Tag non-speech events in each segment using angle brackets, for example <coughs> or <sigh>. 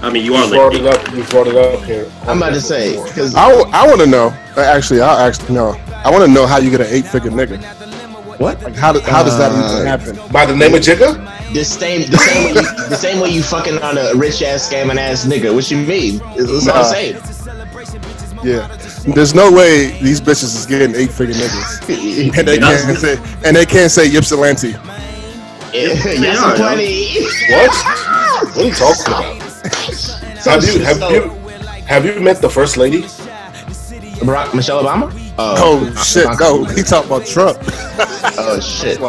I mean, you are You brought it up. You brought it up here. I'm about to say because I, want to know. uh, Actually, I'll actually no. I want to know how you get an eight figure nigga. what Like how, do, how does that Uh, even happen? by the name of Jigga. the same the same way you, the same way you fucking on a rich ass scamming ass nigga. What you mean? It's Nah. all the same. Yeah, there's no way these bitches is getting eight figure niggas, <laughs> and they can't say and they can't say Ypsilanti. yes, are, plenty. What? <laughs> What are you talking about? <laughs> Have you have So- you have you met the first lady? Barack Michelle Obama? Oh, oh shit! No, he talking about Trump. Oh shit.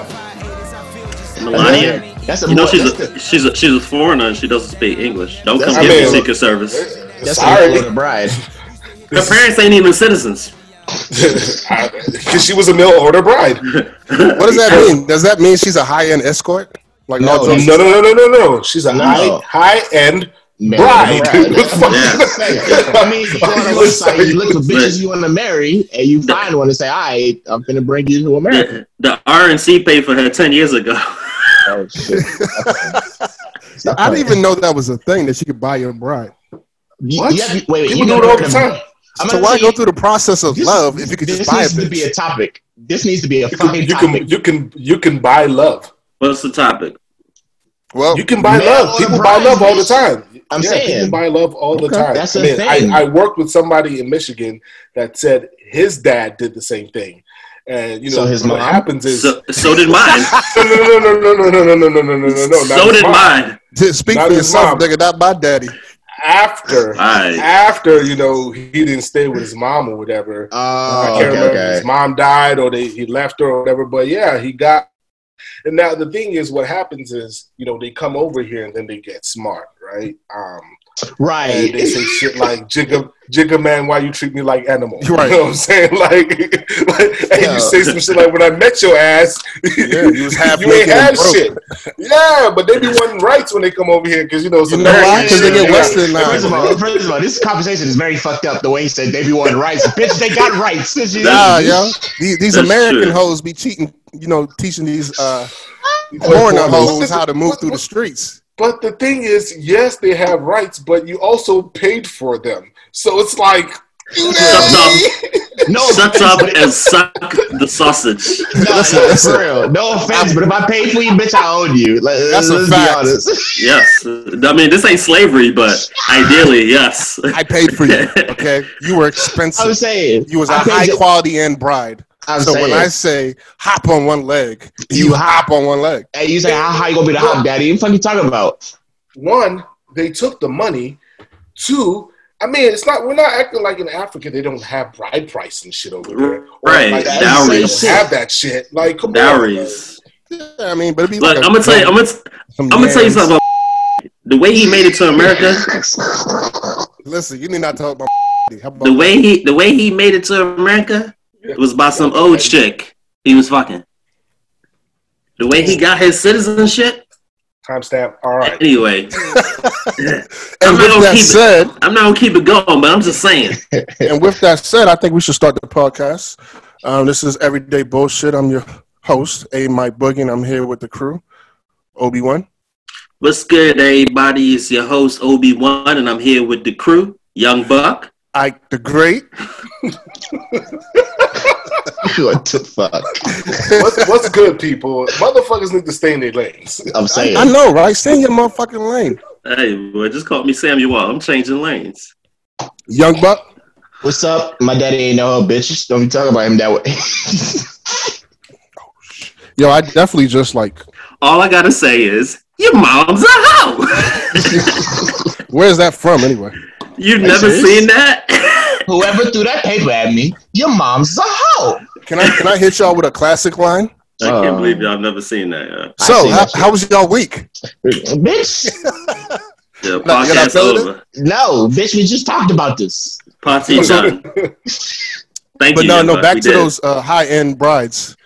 Melania. That's a You know boy- she's that's a she's a she's a foreigner and she doesn't speak English. Don't come That's- here I for mean- Secret Service. the, that's Sorry. the bride. <laughs> Her parents ain't even citizens. <laughs> Because she was a mail order bride. What does that mean? Does that mean she's a high end escort? Like No, No, no, no, no, no, no. She's a No. high high end Man, bride. bride. What the? Yeah. I mean, you go on a website, you look for bitches you want to marry, and you find one and say, "All right, I'm gonna bring you to America." The, the RNC paid for her ten years ago. <laughs> Oh shit! <laughs> I didn't even know that was a thing that she could buy your bride. You, What? you have, wait, wait, People you do it all the time. I'm So gonna why tell go through the process of this- love if you could this just buy a needs to be a topic. This needs to be a You can, fucking you topic. can you can you can buy love. What's the topic? Well, You can buy love. People buy love all the time. I'm yeah, saying. people buy love all the Okay. time. That's I the mean, thing. I, I worked with somebody in Michigan that said his dad did the same thing, and you know So his what mom? happens is So so did mine. no no no no no no no no no no no no no. so did mom. mine. speak Not for yourself, mom. nigga. Not my daddy. After Right. after you know he didn't stay with his mom or whatever. I Oh, can't okay, remember okay. his mom died or they, he left her or whatever. But yeah, he got. And now the thing is, what happens is, you know, they come over here and then they get smart, right? Um, and they say shit like, "Jigga, Jigga, man, why you treat me like animal?" Right. You know what I'm saying? <laughs> Like, like and Yeah. you say some shit like, "When I met your ass, Yeah, you was half <laughs> you ain't naked and had broke. shit." Yeah, but they be wanting rights when they come over here because you know, it's You know why? Because they get Western First of all, first of all, this conversation is very fucked up. The way he said they be wanting rights, bitch, they got rights. Nah, yo, these, these American true. hoes be cheating. You know, teaching these uh, foreigner hoes how to move through the streets. But the thing is, yes, they have rights, but you also paid for them. So it's like, Shut know, No, Shut up and suck the sausage. No, Listen, no, listen. for real. No offense, but if I paid for you, bitch, I own you. Let, That's a let's fact. be honest. Yes. I mean, this ain't slavery, but ideally, yes. I paid for you. <laughs> Okay, you were expensive. I'm expensive. saying You was a high you- quality end bride. I'm so saying. when I say hop on one leg, you, You hop on one leg. hey, you say how high you gonna be the hot daddy? What the fuck you talking about? one, they took the money. Two, I mean, it's not. We're not acting like in Africa they don't have bride price and shit over there. Right, Like, dowries. don't have that shit. Like, come on. Dowries. Yeah, I mean, but it'd be Look, like a- I'm gonna tell you. I'm gonna. I'm gonna tell you something about the way he made it to America. Listen, you need not talk about about The way he the way he made it to America was by some old chick he was fucking. The way he got his citizenship. Timestamp. All right. Anyway, <laughs> <laughs> and I'm with gonna that keep it- said, I'm not gonna keep it going, but I'm just saying. <laughs> and with that said, I think we should start the podcast. Um, this is Everyday Bullshit. I'm your host, A. Mike Boogie, I'm here with the crew, Obi Wan. What's good, everybody? It's your host Obi Wan, and I'm here with the crew, Young Buck. Ike the Great. What the fuck? What's, what's good, people? Motherfuckers need to stay in their lanes. I'm saying. I know, right? Stay in your motherfucking lane. Hey, boy, just call me Samuel. I'm changing lanes. Young Buck. What's up? My daddy ain't no hoe, bitch. Don't be talking about him that way. <laughs> Yo, I definitely just like, All I gotta say is, your mom's a hoe. <laughs> where's that from anyway? You've you never serious? seen that? <laughs> Whoever threw that paper at me, your mom's a hoe. Can I can I hit y'all with a classic line? I can't Uh, believe y'all never seen that. Yeah. So, seen how, that how was y'all week? bitch. The Not- you're not podcast feeling over. No, bitch, we just talked about this. Party <laughs> done. Thank But you. no, no. Back We to did. those uh, high end brides.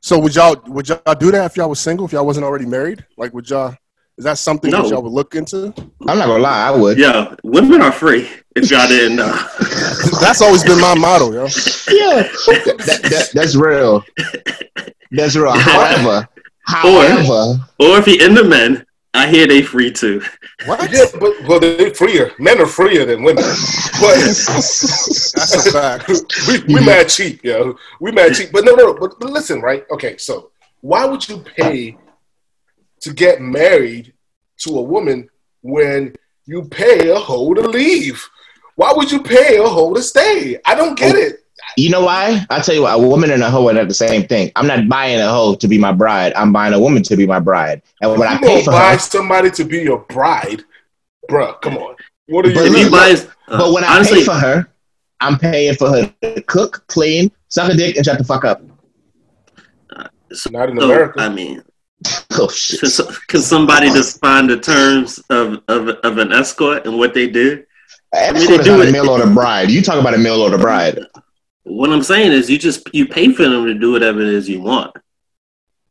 So would y'all would y'all do that if y'all was single? If y'all wasn't already married? Like, would y'all? Is that something No. that y'all would look into? I'm not gonna lie, I would. Yeah, women are free. If y'all didn't know. That's always been my motto, yo. Yeah, that, that, that's real. That's real. <laughs> However, however, or if you into men, I hear they free too. What? Yeah, but well, they're freer. Men are freer than women. But That's a fact. we, we mm-hmm. mad cheap, yo. We mad cheap. But no, no. But, but listen, right? Okay, so why would you pay to get married to a woman when you pay a hoe to leave? Why would you pay a hoe to stay? I don't get it. You know why? I'll tell you what, a woman and a hoe are not the same thing. I'm not buying a hoe to be my bride. I'm buying a woman to be my bride. And when I pay for buy her, somebody to be your bride, bruh? Come on. What are you? But If look, you buy, uh, but when I honestly, pay for her, I'm paying for her to cook, clean, suck a dick, and shut the fuck up. Not in so, America. I mean, <laughs> Oh shit. can somebody define the terms of, of of an escort and what they do? Escort they is do not a it- mail order bride. You talk about a mail order bride. What I'm saying is, you just you pay for them to do whatever it is you want.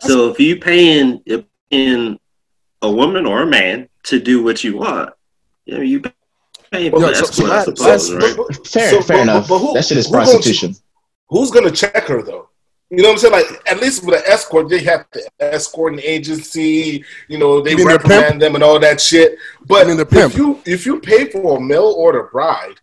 So if you paying if in a woman or a man to do what you want, you know, you paying for Well, the so- so escort, I that- suppose, that's- right? But- but- Fair, so- fair but- enough. but who- that shit is who gonna- prostitution. who's gonna check her though? You know what I'm saying? Like at least with an escort, they have the escorting agency. You know, they You mean reprimand them and all that shit. But You if you if you pay for a mail order bride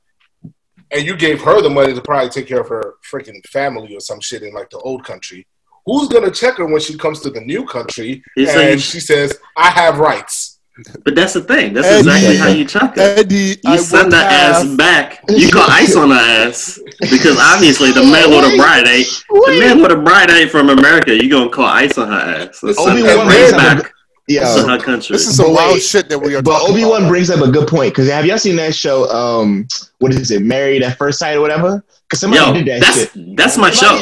and you gave her the money to probably take care of her freaking family or some shit in like the old country, who's gonna check her when she comes to the new country It's and like- she says, "I have rights"? But that's the thing. That's Eddie. exactly how you chuck it. Eddie, I You send would the ass back. You call <laughs> ice on her ass because obviously the mail order bride ain't the mail order bride ain't from America. You gonna call ice on her ass? So send Obi-Wan that brings right up a- back Yeah. to her country. This is some wild wait, shit that we are But Obi Wan brings up a good point because have y'all seen that show? Um, what is it? Married at First Sight or whatever? Because somebody Yo, did that that's shit. that's my show.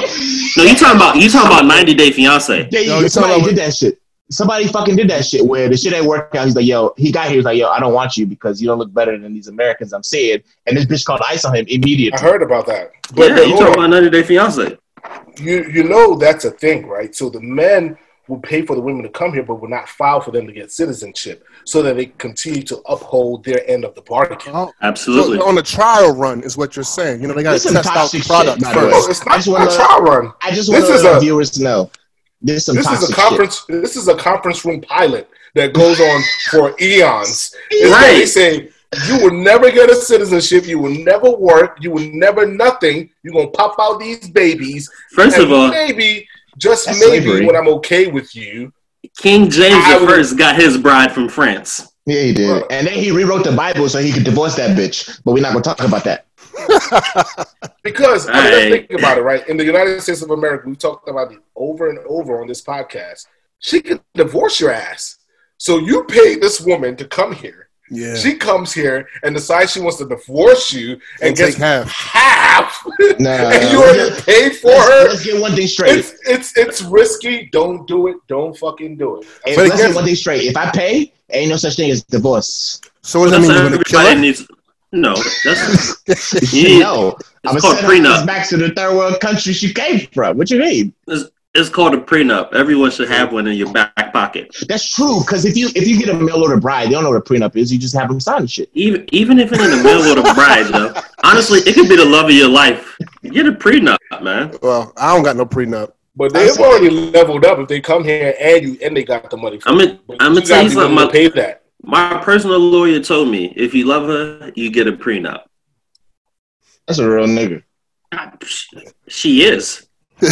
No, you talking about you talking about 90 Day Fiance. Yeah, Yo, you- you somebody did that shit. Somebody fucking did that shit where the shit ain't work out. He's like, yo, he got here. He's like, yo, I don't want you because you don't look better than these Americans. I'm saying, and this bitch called ice on him immediately. I heard about that. But, yeah, you hold talking about 90 Day Fiance. you you know that's a thing, right? So the men will pay for the women to come here, but will not file for them to get citizenship, so that they continue to uphold their end of the bargain. Oh, Absolutely. so on the trial run is what you're saying. You know, they got to test out the toxic shit, product by. No, first. it's I not just a wanna- trial run. I just This want to is let a- viewers to know this is some This is a conference. This is a conference room pilot that goes on for <laughs> eons. It's Right. where They say you will never get a citizenship. You will never work. You will never nothing. You're gonna pop out these babies. First and of all, maybe just maybe slavery. when I'm okay with you, King James I the First got his bride from France. Yeah, he did. And then he rewrote the Bible so he could divorce that <laughs> bitch. But we're not gonna talk about that. <laughs> Because I mean, Right. think about it, right? In the United States of America, we talked about it over and over on this podcast. She could divorce your ass. So you paid this woman to come here. Yeah. She comes here and decides she wants to divorce you and, And gets take half. half, <laughs> Nah, and you already paid for let's, her. let's get one thing straight. It's it's it's risky. Don't do it. Don't fucking do it. If, But let's get one thing straight. If I pay, ain't no such thing as divorce. So what does that mean? You're going to kill everybody her? needs. No, that's <laughs> Yeah. no, I'm It's gonna called prenup. ass back to the third world country she came from. What you mean? it's called a prenup. Everyone should have one in your back pocket. That's true. Because if you if you get a mail order bride, they don't know what a prenup is. You just have them sign the shit. Even even if it ain't a mail order bride, though. Honestly, it could be the love of your life. Get a prenup, man. Well, I don't got no prenup. But they've already leveled up if they come here and you and they got the money. For I'm gonna But I'm gonna tell you something. willing to My, pay that. My personal lawyer told me if you love her, you get a prenup. That's a real nigga. She is. <laughs>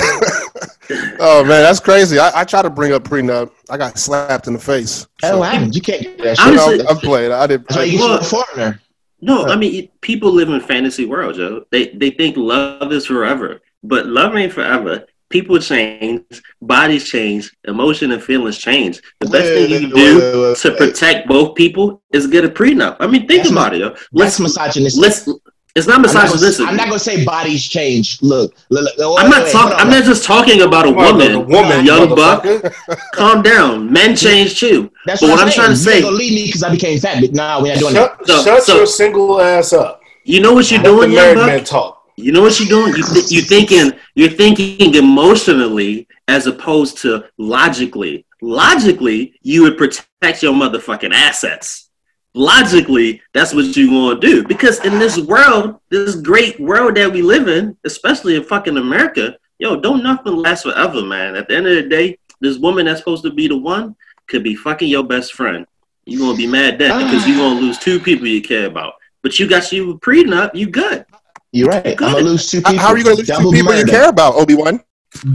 Oh man, that's crazy. I, I tried to bring up prenup. I got slapped in the face. Hell, So, what happened? You can't get that shit. Honestly- know, I'm playing. I didn't. That's why you I, get you Well- a foreigner. No, I mean people live in fantasy world, Joe. They they think love is forever, but love ain't forever. People change, bodies change, emotion and feelings change. The best thing you can do to protect both people is get a prenup. I mean, think That's about it, yo. That's Let's misogynistic. let's. It's not I'm not, misogynistic. I'm not gonna say bodies change. Look, look, look I'm not talking. I'm not just talking about a on, woman. A woman, young buck. <laughs> Calm down. Men change too. That's but what, what I'm trying to You say- ain't gonna leave me because I became fat. But nah, we're not doing that. Shut, So- shut so- your single ass up. You know what you're Let doing, young married buck. You know what you're doing? You th- you're thinking you're thinking emotionally as opposed to logically. Logically, you would protect your motherfucking assets. Logically, that's what you want to do because in this world, this great world that we live in, especially in fucking America, yo, don't nothing last forever, man. At the end of the day, this woman that's supposed to be the one could be fucking your best friend. You're gonna be mad then because you're gonna lose two people you care about. But you got you prenup, you good. You're right. I'm gonna lose two How, people. how are you going to lose Double two people murder. you care about, Obi Wan?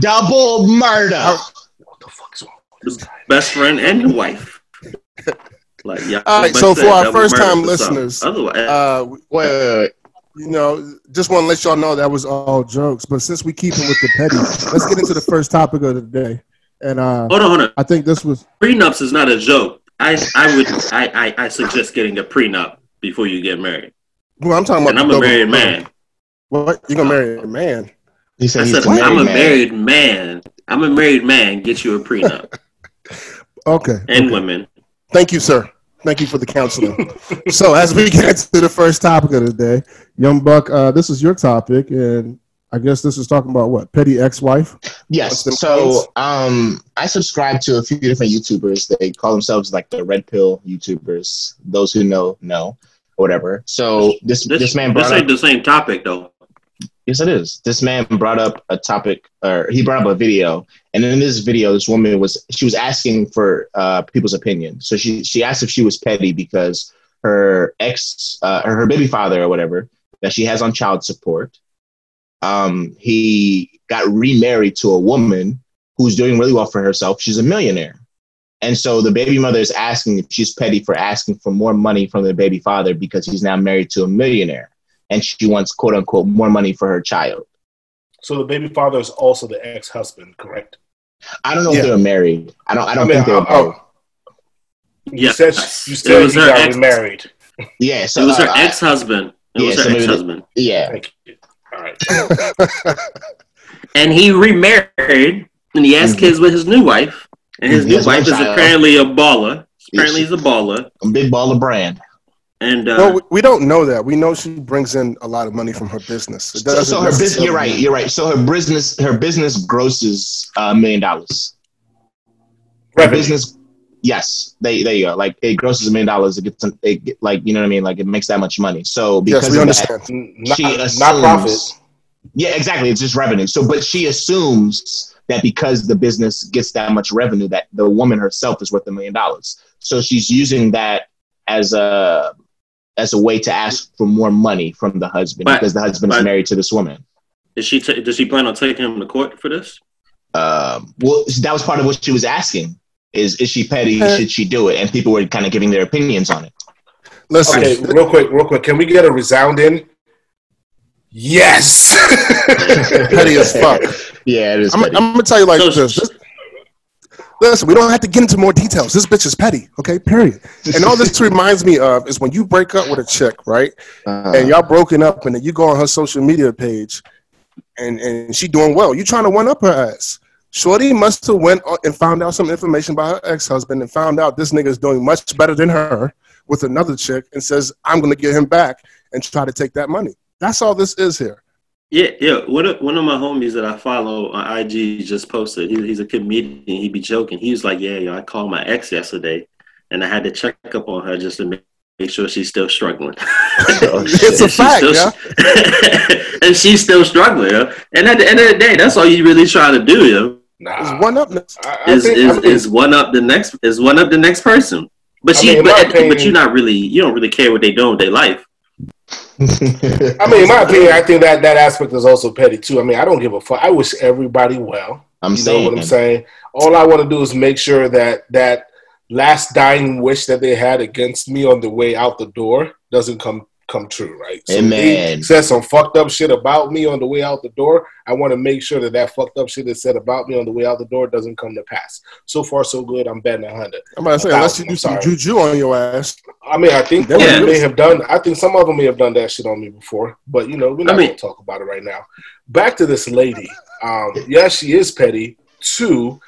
Double murder. How- What the fuck is wrong with this guy? best friend and your wife. <laughs> Like yeah. All right, so for our first-time listeners, otherwise, Uh, Wait, wait, wait. you know, just want to let y'all know that was all jokes. But since we keep it with the petty, let's get into the first topic of the day. And uh, hold on, hold on. I think this was Prenups is not a joke. I I would I, I, I suggest getting a prenup before you get married. well, I'm talking about. And I'm a double- married man. What? You gonna marry a man? He said I he's said the I'm a man. married man. I'm a married man. Get you a prenup. <laughs> Okay. And okay. women. Thank you, sir. Thank you for the counseling. <laughs> so, as we get to the first topic of the day, Young Buck, uh, this is your topic, and I guess this is talking about what petty ex-wife. Yes. So um, I subscribe to a few different YouTubers. They call themselves like the Red Pill YouTubers. Those who know know, or whatever. So this This, this, man this ain't up. the same topic though. Yes, it is. This man brought up a topic, or he brought up a video, and in this video, this woman was she was asking for uh, people's opinion. So she she asked if she was petty because her ex, uh, or her baby father, or whatever, that she has on child support, um, he got remarried to a woman who's doing really well for herself. She's a millionaire. And so the baby mother is asking if she's petty for asking for more money from the baby father because he's now married to a millionaire and she wants quote unquote more money for her child. So the baby father is also the ex-husband, correct? I don't know Yeah. if they're married. I don't I don't I mean, think they're oh, both. You Yes. said you It said was he her got ex- remarried. Yeah, so it was her uh, I- ex-husband. It yeah, was her maybe the- ex-husband. yeah. Thank you. All right. <laughs> and he remarried and he has Mhm. kids with his new wife. And his He new wife is child. apparently a baller. Apparently, Yes. he's a baller. A big baller brand. And uh, well, we, we don't know that. We know she brings in a lot of money from her business. It So, so her business you're right, you're right. So her business her business grosses a million dollars. Her business Yes, they there you go. Like it grosses a million dollars. It gets it, get- like you know what I mean. Like it makes that much money. So because Yes, we of that, understand. N- Not, she assumes, not profit. Yeah, exactly. It's just revenue. So, but she assumes that because the business gets that much revenue, that the woman herself is worth a million dollars. So she's using that as a as a way to ask for more money from the husband But- because the husband is married to this woman. is she ta does she plan on taking him to court for this? Um, well, that was part of what she was asking. Is is she petty? Uh, Should she do it? And people were kind of giving their opinions on it. Listen, Okay, real quick, real quick. Can we get a resounding? Yes. <laughs> <laughs> petty as fuck. Yeah, it is. I'm, I'm gonna tell you like So- this. This- Listen, we don't have to get into more details. This bitch is petty, okay? Period. And all this <laughs> reminds me of is when you break up with a chick, right? Uh, And y'all broken up, and then you go on her social media page, and and she doing well. You trying to one up her ass. Shorty must have went and found out some information about her ex husband and found out this nigga is doing much better than her with another chick, and says I'm gonna get him back and try to take that money. That's all this is here. Yeah, yeah. One of, one of my homies that I follow on IG just posted. He, he's a comedian. He be joking. He was like, "Yeah, yo, I called my ex yesterday, and I had to check up on her just to make, make sure she's still struggling." <laughs> Oh, It's a And she's fact, still- yeah. <laughs> and she's still struggling. Yeah? And at the end of the day, that's all you really trying to do. Yeah? nah. It's one up. I, I is think- I is, is one up the next is one up the next person. But I she, mean, in my but, but you're not really you don't really care what they doing with their life. I mean, in my opinion, I think that that aspect is also petty too. I mean, I don't give a fuck. I wish everybody well. I'm you know what I'm saying? All I want to do is make sure that that last dying wish that they had against me on the way out the door doesn't come come true, right? So if Amen. they said some fucked up shit about me on the way out the door. I want to make sure that that fucked up shit that said about me on the way out the door doesn't come to pass. So far, so good. I'm betting a hundred. I'm about to say, unless you do some juju on your ass. I mean, I think That they may have done. I think some of them may have done that shit on me before, but you know, we're not I mean- going to talk about it right now. Back to this lady. Um, yeah, she is petty. Two,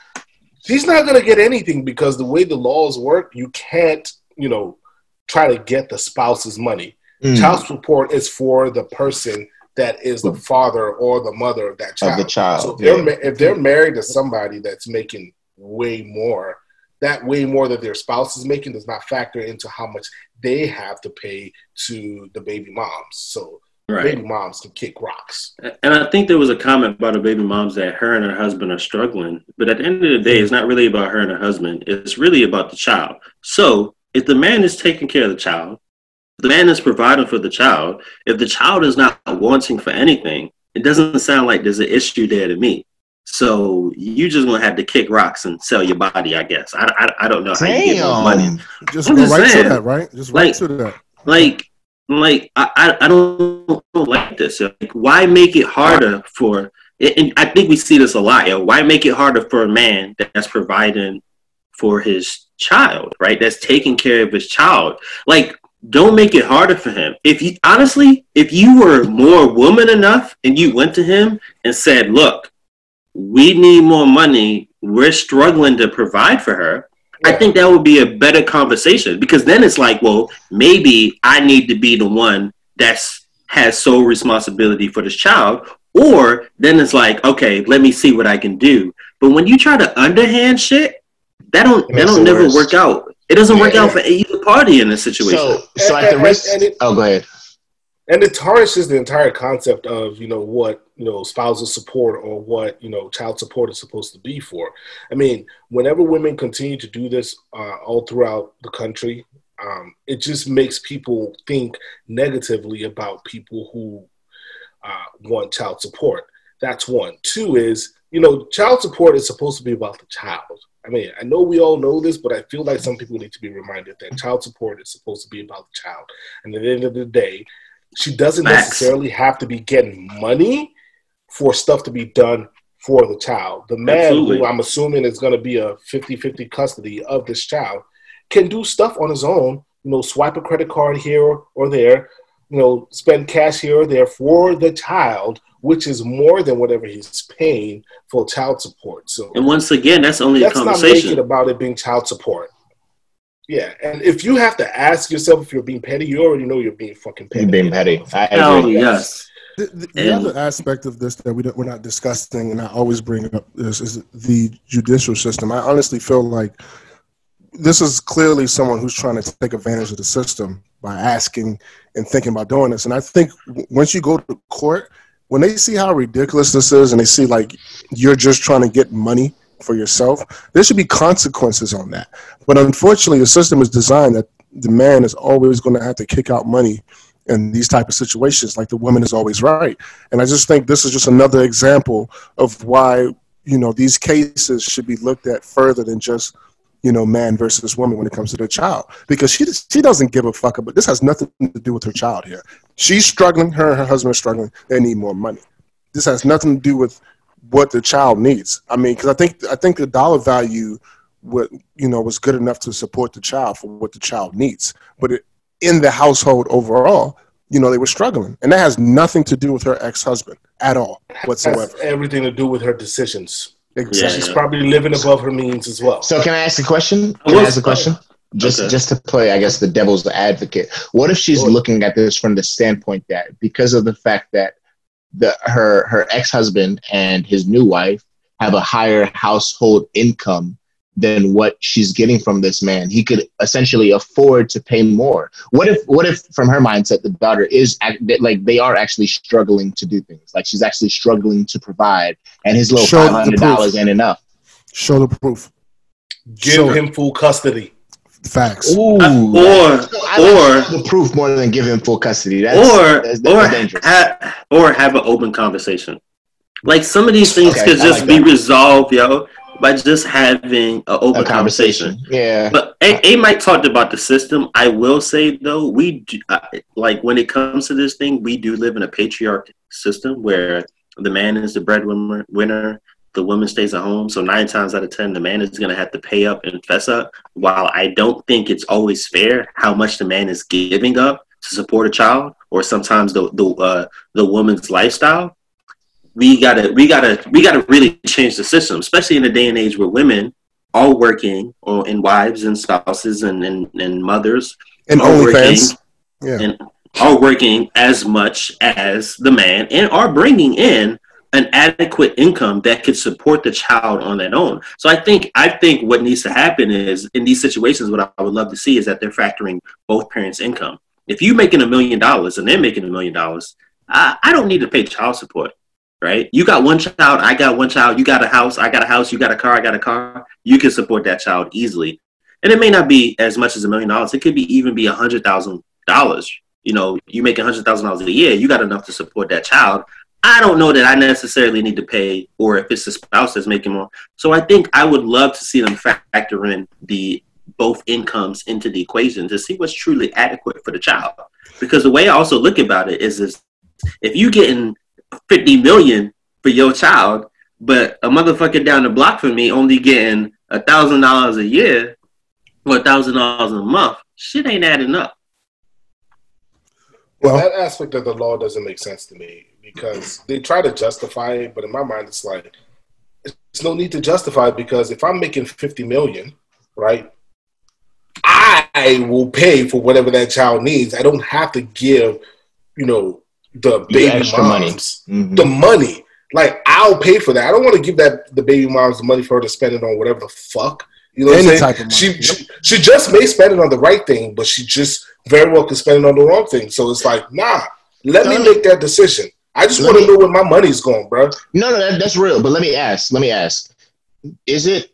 she's not going to get anything because the way the laws work, you can't, you know, try to get the spouse's money. Mm, Child support is for the person that is the father or the mother of that child. of the child. So if they're, if they're married to somebody that's making way more, that way more that their spouse is making does not factor into how much they have to pay to the baby moms. So baby moms can kick rocks. And I think there was a comment about the baby moms that her and her husband are struggling. But at the end of the day, it's not really about her and her husband. It's really about the child. So if the man is taking care of the child, the man is providing for the child, if the child is not wanting for anything, it doesn't sound like there's an issue there to me. So you just gonna have to kick rocks and sell your body, I guess. I, I, I don't know how you get money. Just I'm go just right saying. to that, right? Just right Like- to that. Like, like I, I, I don't like this. Like, why make it harder for? And I think we see this a lot. Yo, why make it harder for a man that's providing for his child, right? That's taking care of his child. Like, don't make it harder for him. If you honestly, if you were more woman enough and you went to him and said, "Look, we need more money. We're struggling to provide for her." I think that would be a better conversation because then it's like, well, maybe I need to be the one that's has sole responsibility for this child, or then it's like, okay, let me see what I can do. But when you try to underhand shit, that don't that don't never worse. work out. It doesn't work out for either party in this situation. So, so at the And- risk. and it- oh, go ahead. and it tarnishes the entire concept of you know what you know spousal support or what you know child support is supposed to be for i mean whenever women continue to do this uh, all throughout the country um, it just makes people think negatively about people who uh, want child support that's one two is you know child support is supposed to be about the child I mean, I know we all know this, but I feel like some people need to be reminded that child support is supposed to be about the child. And at the end of the day, she doesn't Facts. necessarily have to be getting money for stuff to be done for the child. The man, Absolutely. who I'm assuming is going to be a 50 50 custody of this child, can do stuff on his own, you know, swipe a credit card here or there, you know, spend cash here or there for the child, which is more than whatever he's paying for child support. So and once again, that's only a let's not make conversation. it about it being child support. Yeah, and if you have to ask yourself if you're being petty, you already know you're being fucking petty. You're being petty. I Hell agree. yes. The, the, the other aspect of this that we don't, we're not discussing, and I always bring up this, is the judicial system. I honestly feel like this is clearly someone who's trying to take advantage of the system by asking and thinking about doing this. And I think once you go to court, when they see how ridiculous this is, and they see like you're just trying to get money for yourself, there should be consequences on that. But unfortunately, the system is designed that the man is always going to have to kick out money in these type of situations like the woman is always right and i just think this is just another example of why you know these cases should be looked at further than just you know man versus woman when it comes to their child because she she doesn't give a fuck about this has nothing to do with her child here she's struggling her and her husband are struggling they need more money this has nothing to do with what the child needs i mean because i think i think the dollar value what you know was good enough to support the child for what the child needs but it, in the household overall, you know, they were struggling. And that has nothing to do with her ex husband at all has whatsoever. everything to do with her decisions. Exactly. She's probably living above her means as well. So can I ask a question? I Can I ask a question? Just Okay. just to play, I guess, the devil's advocate. What if she's looking at this from the standpoint that because of the fact that the her her ex husband and his new wife have a higher household income than what she's getting from this man, he could essentially afford to pay more. What if what if from her mindset the daughter is like they are actually struggling to do things, like she's actually struggling to provide, and his little Show the five hundred dollars proof. ain't enough. Show the proof. Give Show it. him full custody. Facts. Ooh, Uh, or I or the proof more than give him full custody. That's, or that's, or that's dangerous. ha- or have an open conversation. Like some of these things Okay, could I just like be that. resolved, yo, by just having an open a conversation. conversation. Yeah. But A, A Mike talked about the system. I will say though, we do, uh, like when it comes to this thing, we do live in a patriarch system where the man is the breadwinner, winner, the woman stays at home. So nine times out of ten, the man is going to have to pay up and fess up. While I don't think it's always fair how much the man is giving up to support a child, or sometimes the the uh, the woman's lifestyle. We gotta we gotta we gotta really change the system, especially in a day and age where women are working, or and wives and spouses and and, and mothers And are OnlyFans. Yeah. and are working as much as the man and are bringing in an adequate income that could support the child on their own. So I think I think what needs to happen is in these situations, what I would love to see is that they're factoring both parents' income. If you're making a million dollars and they're making a million dollars, I, I don't need to pay child support. Right? You got one child, I got one child, you got a house, I got a house, you got a car, I got a car. You can support that child easily. and it may not be as much as a million dollars. It could be even be a hundred thousand dollars. You know, you make a hundred thousand dollars a year, you got enough to support that child. I don't know that I necessarily need to pay, or if it's the spouse that's making more. So I think I would love to see them factor in the both incomes into the equation to see what's truly adequate for the child. Because the way I also look about it is, is if you getting fifty million for your child, but a motherfucker down the block from me only getting a thousand dollars a year or a thousand dollars a month, shit ain't adding up. Well, that aspect of the law doesn't make sense to me because they try to justify it, but in my mind, it's like it's no need to justify it because if I'm making fifty million, right, I will pay for whatever that child needs. I don't have to give, you know, the baby moms money. Mm-hmm. the money. Like I'll pay for that. I don't want to give that the baby moms the money for her to spend it on whatever the fuck. You know Any what I'm saying? She, she she just may spend it on the right thing, but she just very well could spend it on the wrong thing. So it's like, nah, let me make that decision. I just want to know where my money's going, bro. No, no, that, that's real. But let me ask. Let me ask. Is it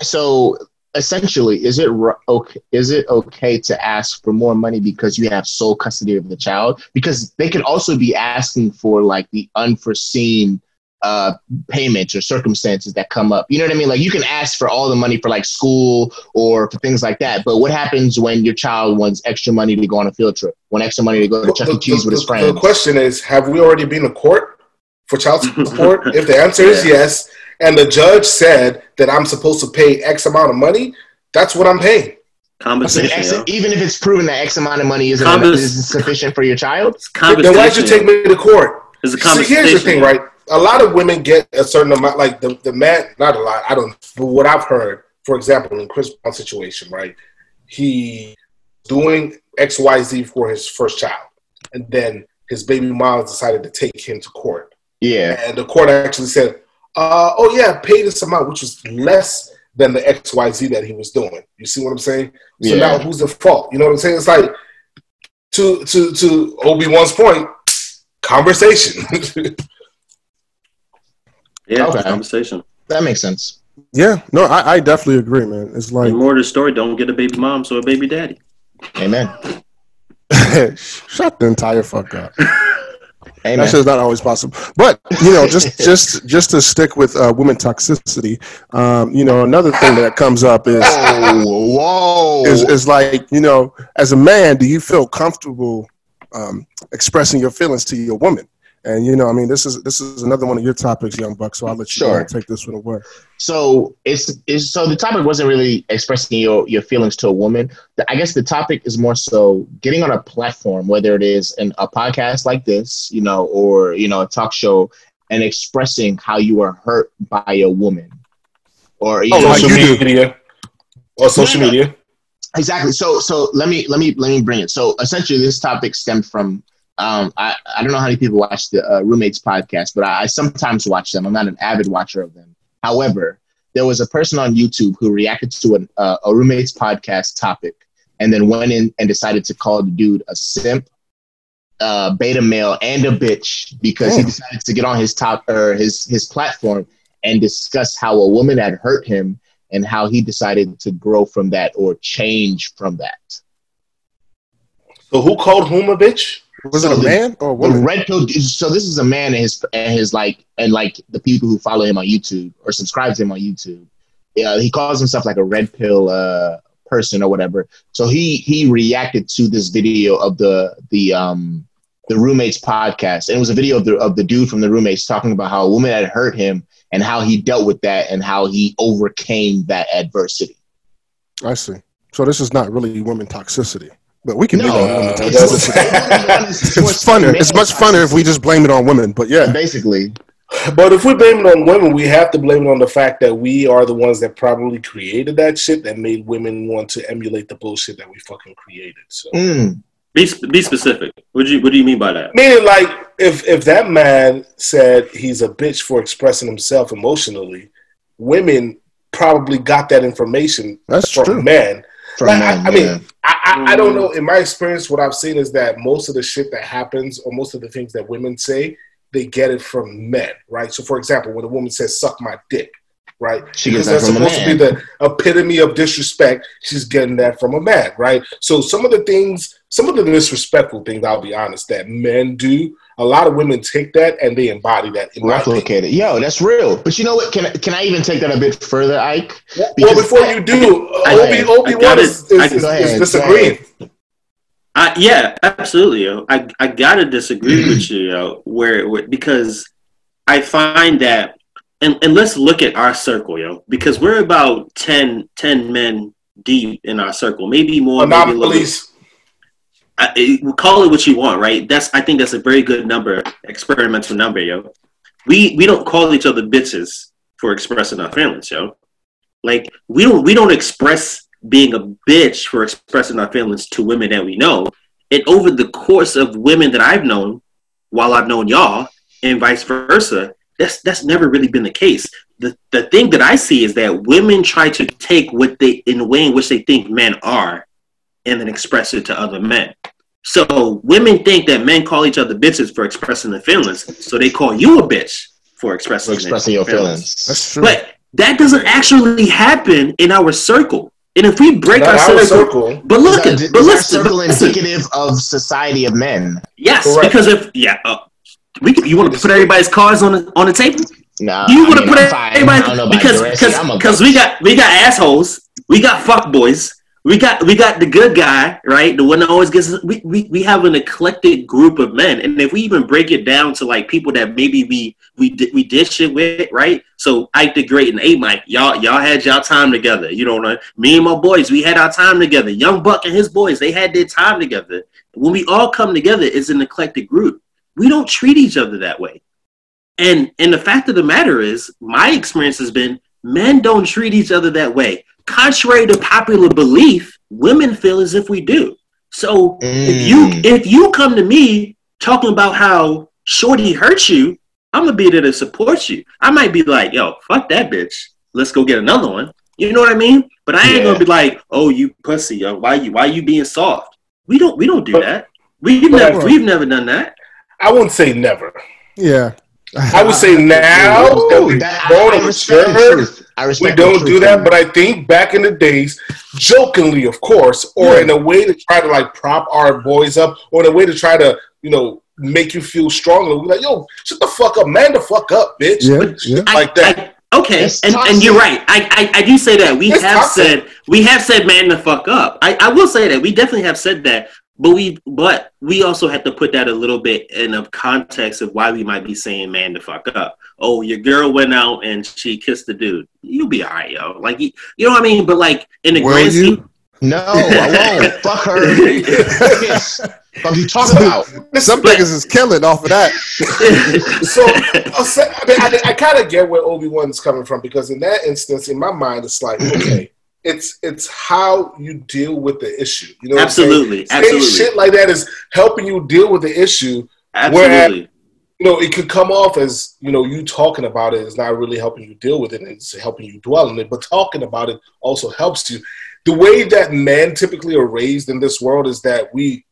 so? Essentially, is it okay? Is it okay to ask for more money because you have sole custody of the child? Because they could also be asking for like the unforeseen uh, payments or circumstances that come up. You know what I mean? Like you can ask for all the money for like school or for things like that. But what happens when your child wants extra money to go on a field trip, want extra money to go to Chuck E. Cheese with his friends? The question is, have we already been to court for child support? <laughs> if the answer is yes, and the judge said that I'm supposed to pay X amount of money, that's what I'm paying. Compensation, even if it's proven that X amount of money isn't, Compens- isn't sufficient for your child. Then why'd you take me to court? See, here's the thing, right? a lot of women get a certain amount, like the, the man, not a lot, I don't, but what I've heard, for example, in Chris Brown's situation, right? He doing XYZ for his first child. And then his baby mom decided to take him to court. Yeah. And the court actually said, uh, oh, yeah, pay this amount, which was less than the XYZ that he was doing. You see what I'm saying? So yeah. now who's the fault? You know what I'm saying? It's like, to, to, to Obi-Wan's point, conversation. <laughs> Yeah, okay. conversation. That makes sense. Yeah, no, I, I definitely agree, man. It's like and more to the story: don't get a baby mom, so a baby daddy. Amen. <laughs> Shut the entire fuck up. <laughs> Amen. That shit's not always possible. But you know, just <laughs> just just to stick with uh, women toxicity, um, you know, another thing that comes up is whoa, is, is like you know, as a man, do you feel comfortable um, expressing your feelings to your woman? And you know, I mean, this is this is another one of your topics, young buck. So I'll let you sure. take this one away. So it's, it's so the topic wasn't really expressing your your feelings to a woman. I guess the topic is more so getting on a platform, whether it is in a podcast like this, you know, or you know, a talk show, and expressing how you are hurt by a woman, or you oh, know, social media, or social media. Exactly. So so let me let me let me bring it. So essentially, this topic stemmed from um, I, I don't know how many people watch the uh, roommates podcast, but I, I, sometimes watch them. I'm not an avid watcher of them. However, there was a person on YouTube who reacted to an, uh, a roommates podcast topic and then went in and decided to call the dude a simp, uh, beta male, and a bitch because he decided to get on his top or his his platform and discuss how a woman had hurt him and how he decided to grow from that or change from that. So who called whom a bitch? Was so it a the, man or a woman? red pill. So this is a man and his and his like and like the people who follow him on YouTube or subscribe to him on YouTube. Yeah, he calls himself like a red pill uh, person or whatever. So he he reacted to this video of the the um the roommates podcast, and it was a video of the of the dude from the roommates talking about how a woman had hurt him and how he dealt with that and how he overcame that adversity. I see. So this is not really women toxicity. But we can no, uh, it's, <laughs> it's funner. It's much funner if we just blame it on women. But yeah, basically. But if we blame it on women, we have to blame it on the fact that we are the ones that probably created that shit that made women want to emulate the bullshit that we fucking created. So. Mm. Be, be specific. What do you What do you mean by that? Meaning, like, if if that man said he's a bitch for expressing himself emotionally, women probably got that information That's from true. men like, men, I, I mean, I, I, I, don't mm. know. In my experience, what I've seen is that most of the shit that happens, or most of the things that women say, they get it from men, right? So, for example, when a woman says "suck my dick," right? She Because that from a supposed to be the epitome of disrespect. She's getting that from a man, right? So some of the things, some of the disrespectful things, I'll be honest, that men do, a lot of women take that and they embody that. In. Replicate it. Yo, that's real. But you know what? Can I, can I even take that a bit further, Ike? Well, Because before you do, I- uh, Obi I Obi got Wan it. is, is, is, is disagreeing. I, yeah, absolutely. Yo. I I gotta disagree with you, yo, where, where because I find that, and, and let's look at our circle, yo, because we're about 10, 10 men deep in our circle, maybe more, maybe a little bit. Anomalies. I, it- call it what you want, right? That's I think that's a very good number, experimental number, yo. We we don't call each other bitches for expressing our feelings, yo. Like we don't we don't express being a bitch for expressing our feelings to women that we know. And over the course of women that I've known, while I've known y'all, and vice versa, that's that's never really been the case. The the thing that I see is that women try to take what they in the way in which they think men are and then express it to other men. So women think that men call each other bitches for expressing their feelings, so they call you a bitch for expressing, For expressing your feelings. That's true. But that doesn't actually happen in our circle. And if we break Not our our circle, circle. but look is that, but is listen, circle but listen. indicative of society of men? yes, Correct. because if yeah, uh, we can, you want to put everybody's cards on the on the table. Nah, You want to put I'm fine. I everybody don't know about because because because we got we got assholes, we got fuck boys, we got we got the good guy, right? The one that always gets we, we we have an eclectic group of men, and if we even break it down to like people that maybe we we did we did shit with, right? So Ike the Great and A Mike, y'all y'all had y'all time together. You know, what I- mean? me and my boys, we had our time together. Young Buck and his boys, they had their time together. When we all come together, it's an eclectic group. We don't treat each other that way. And and the fact of the matter is, my experience has been men don't treat each other that way. Contrary to popular belief, women feel as if we do. So if you Mm. if you come to me talking about how Shorty hurt you, I'm gonna be there to support you. I might be like, yo, fuck that bitch. Let's go get another one. You know what I mean? But I ain't Yeah. gonna be like, oh, you pussy, yo, why you why you being soft? We don't we don't do But- that. We've never we've never done that. I won't say never. yeah. I would say <laughs> now that Ooh, we've that- I- grown I respect the matured, truth. I we respect the don't do that. But I think back in the days, jokingly, of course, or Yeah. in a way to try to like prop our boys up, or in a way to try to, you know, make you feel stronger. We're like, yo, shut the fuck up, man, the fuck up, bitch. Yeah, yeah. Like that. I- okay, and, and you're right. I, I I do say that we It's have toxic. said we have said man the fuck up. I, I will say that we definitely have said that, but we but we also have to put that a little bit in a context of why we might be saying man the fuck up. Oh, your girl went out and she kissed the dude. You'll be alright, yo. Like you, you know what I mean. But like in the Will grand you? scheme, No, I won't. <laughs> Fuck her. Yes. <laughs> Fuck you talking about? Some niggas is killing off of that. <laughs> So I'll say, I, mean, I, I kind of get where Obi Wan's coming from because in that instance, in my mind, it's like <clears throat> okay, it's it's how you deal with the issue. You know, what I'm saying? absolutely, Saying absolutely, shit like that is helping you deal with the issue. absolutely. You know, it could come off as you know you talking about it is not really helping you deal with it; it's helping you dwell in it. But talking about it also helps you. The way that men typically are raised in this world is that we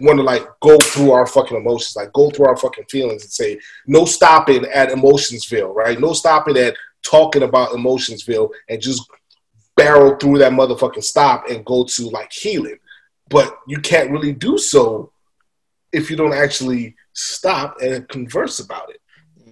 want to like go through our fucking emotions, like go through our fucking feelings and say no stopping at Emotionsville, right? No stopping at talking about Emotionsville and just barrel through that motherfucking stop and go to like healing. But you can't really do so if you don't actually stop and converse about it.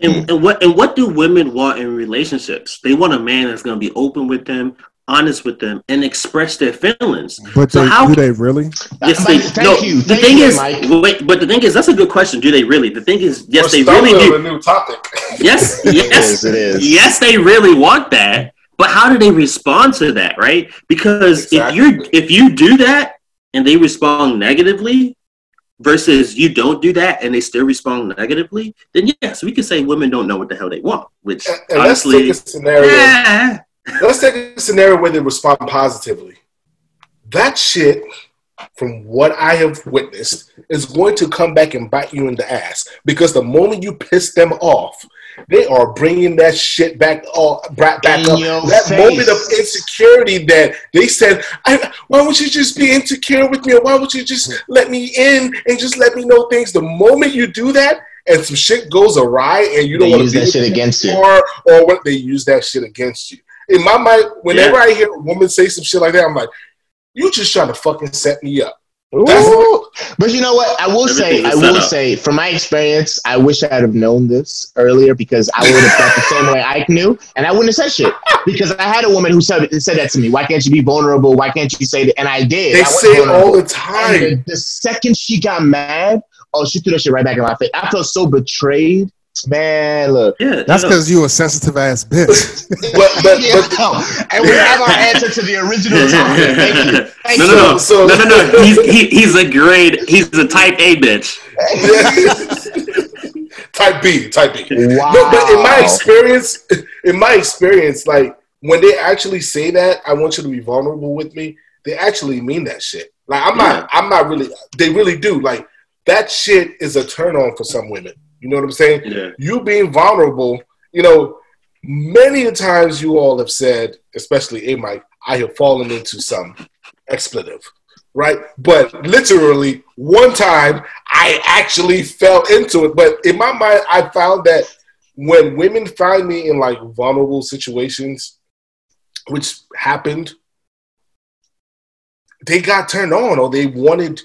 And, and what and what do women want in relationships? They want a man that's going to be open with them, honest with them, and express their feelings. But So they, how- do they really? Yes, Mike, they. thank no, you. The Thank thing you, is, Mike. wait, but the thing is, that's a good question. Do they really? The thing is, yes, We're they really do. on a new topic. <laughs> Yes, <laughs> yes, is. It is. yes, they really want that. But how do they respond to that, right? Because if you're if you do that and they respond negatively, versus you don't do that and they still respond negatively, then yes, we can say women don't know what the hell they want. Which And, and let's honestly, take a scenario. yeah, Let's take a scenario where they respond positively. That shit, from what I have witnessed, is going to come back and bite you in the ass because the moment you piss them off, they are bringing that shit back, uh, all, back, back up. That face. moment of insecurity that they said, I, "Why would you just be insecure with me? Or why would you just let me in and just let me know things?" The moment you do that, and some shit goes awry, and you don't want to use that shit against you. or or what they use that shit against you. In my mind, whenever I hear a woman say some shit like that, I'm like, you just trying to fucking set me up. That's- Ooh. But you know what? I will say, I will up. say, from my experience, I wish I'd have known this earlier because I would have felt the same way Ike knew, and I wouldn't have said shit. Because I had a woman who said said that to me. Why can't you be vulnerable? Why can't you say that? And I did. They I say it all the time. the, the second she got mad, oh, she threw that shit right back in my face. I felt so betrayed. Man, look. Yeah, That's you know, because you a sensitive ass bitch. <laughs> But but, Yeah, but no. and we have our answer to the original <laughs> topic. Thank you. Thank no, you. no, no, So- no, no, no. He's he, he's a grade. He's a type A bitch. <laughs> type B, type B. Wow. No, but in my experience, in my experience, like when they actually say that, I want you to be vulnerable with me. They actually mean that shit. Like I'm not, I'm not really. They really do. Like that shit is a turn on for some women. You know what I'm saying? Yeah, You being vulnerable. You know, many a times you all have said, especially a Mike, I have fallen into some expletive, right? But literally, one time I actually fell into it. But in my mind, I found that when women find me in like vulnerable situations, which happened, they got turned on or they wanted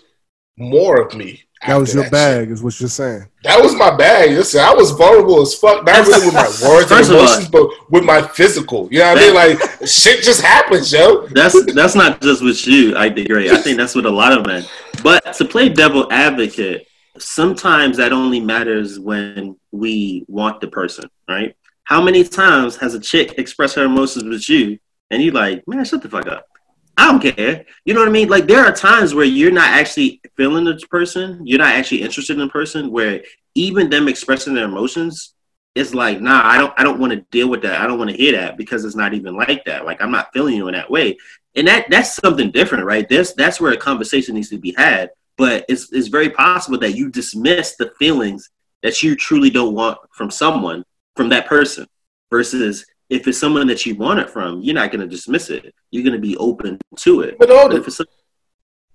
more of me. That was your shit. bag, is what you're saying. That was my bag. Listen, I was vulnerable as fuck. Not really with my words and First of all- emotions, but with my physical. You know what I mean? Like shit just happens, yo. that's that's not just with you. I agree. I think that's with a lot of men. But to play devil advocate, sometimes that only matters when we want the person, right? How many times has a chick expressed her emotions with you, and you like, man, shut the fuck up. I don't care. You know what I mean? Like there are times where you're not actually feeling the person, you're not actually interested in the person, where even them expressing their emotions it's like, nah, I don't I don't want to deal with that. I don't want to hear that because it's not even like that. Like I'm not feeling you in that way. And that that's something different, right? This that's where a conversation needs to be had. But it's it's very possible that you dismiss the feelings that you truly don't want from someone, from that person, versus if it's someone that you want it from, you're not going to dismiss it. You're going to be open to it. But all But if it's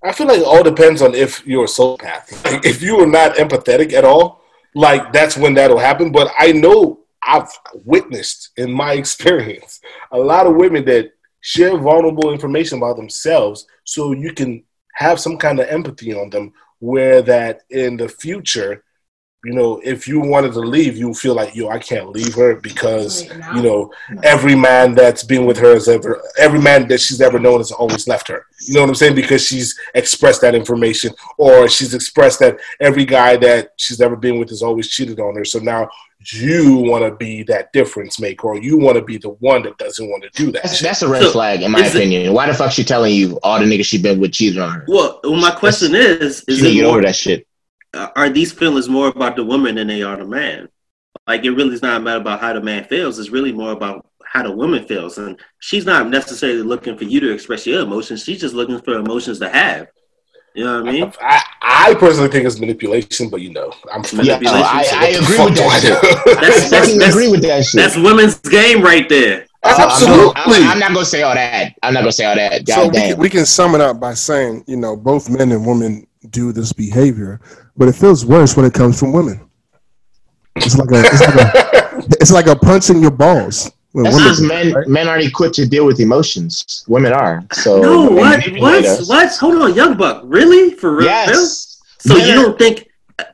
I feel like it all depends on if you're a sociopath. <laughs> Like, if you are not empathetic at all, like that's when that'll happen. But I know I've witnessed in my <laughs> experience a lot of women that share vulnerable information about themselves, so you can have some kind of empathy on them. Where that in the future, you know, if you wanted to leave, you feel like yo, I can't leave her because you know every man that's been with her has ever every man that she's ever known has always left her you know what i'm saying because she's expressed that information or she's expressed that every guy that she's ever been with has always cheated on her so now you want to be that difference maker or you want to be the one that doesn't want to do that That's, that's a red So, flag, in my is it- opinion. Why the fuck she telling you all the niggas she been with cheated on her? well, well, my question is: Is need to it get more, over that shit. Uh, are these feelings more about the woman than they are the man? Like it really is not matter about how the man feels. It's really more about how the woman feels, and she's not necessarily looking for you to express your emotions. She's just looking for emotions to have. You know what I mean? I, I personally think it's manipulation, but you know, I'm Yeah, Manipulation. I, I agree with that I shit. do? That's that's fucking that's, agree with that shit. that's women's game right there. Uh, I'm- Absolutely. I'm, I'm not gonna say all that. I'm not gonna say all that. So God we damn. can, we can sum it up by saying, you know, both men and women do this behavior, but it feels worse when it comes from women. It's like a, it's like a, <laughs> it's like a punch in your balls. when That's women because men right? men aren't equipped to deal with emotions. Women are. So No, what? manipulate What? What? Hold on, young buck. Really? For real? Yes. So Men you are- don't think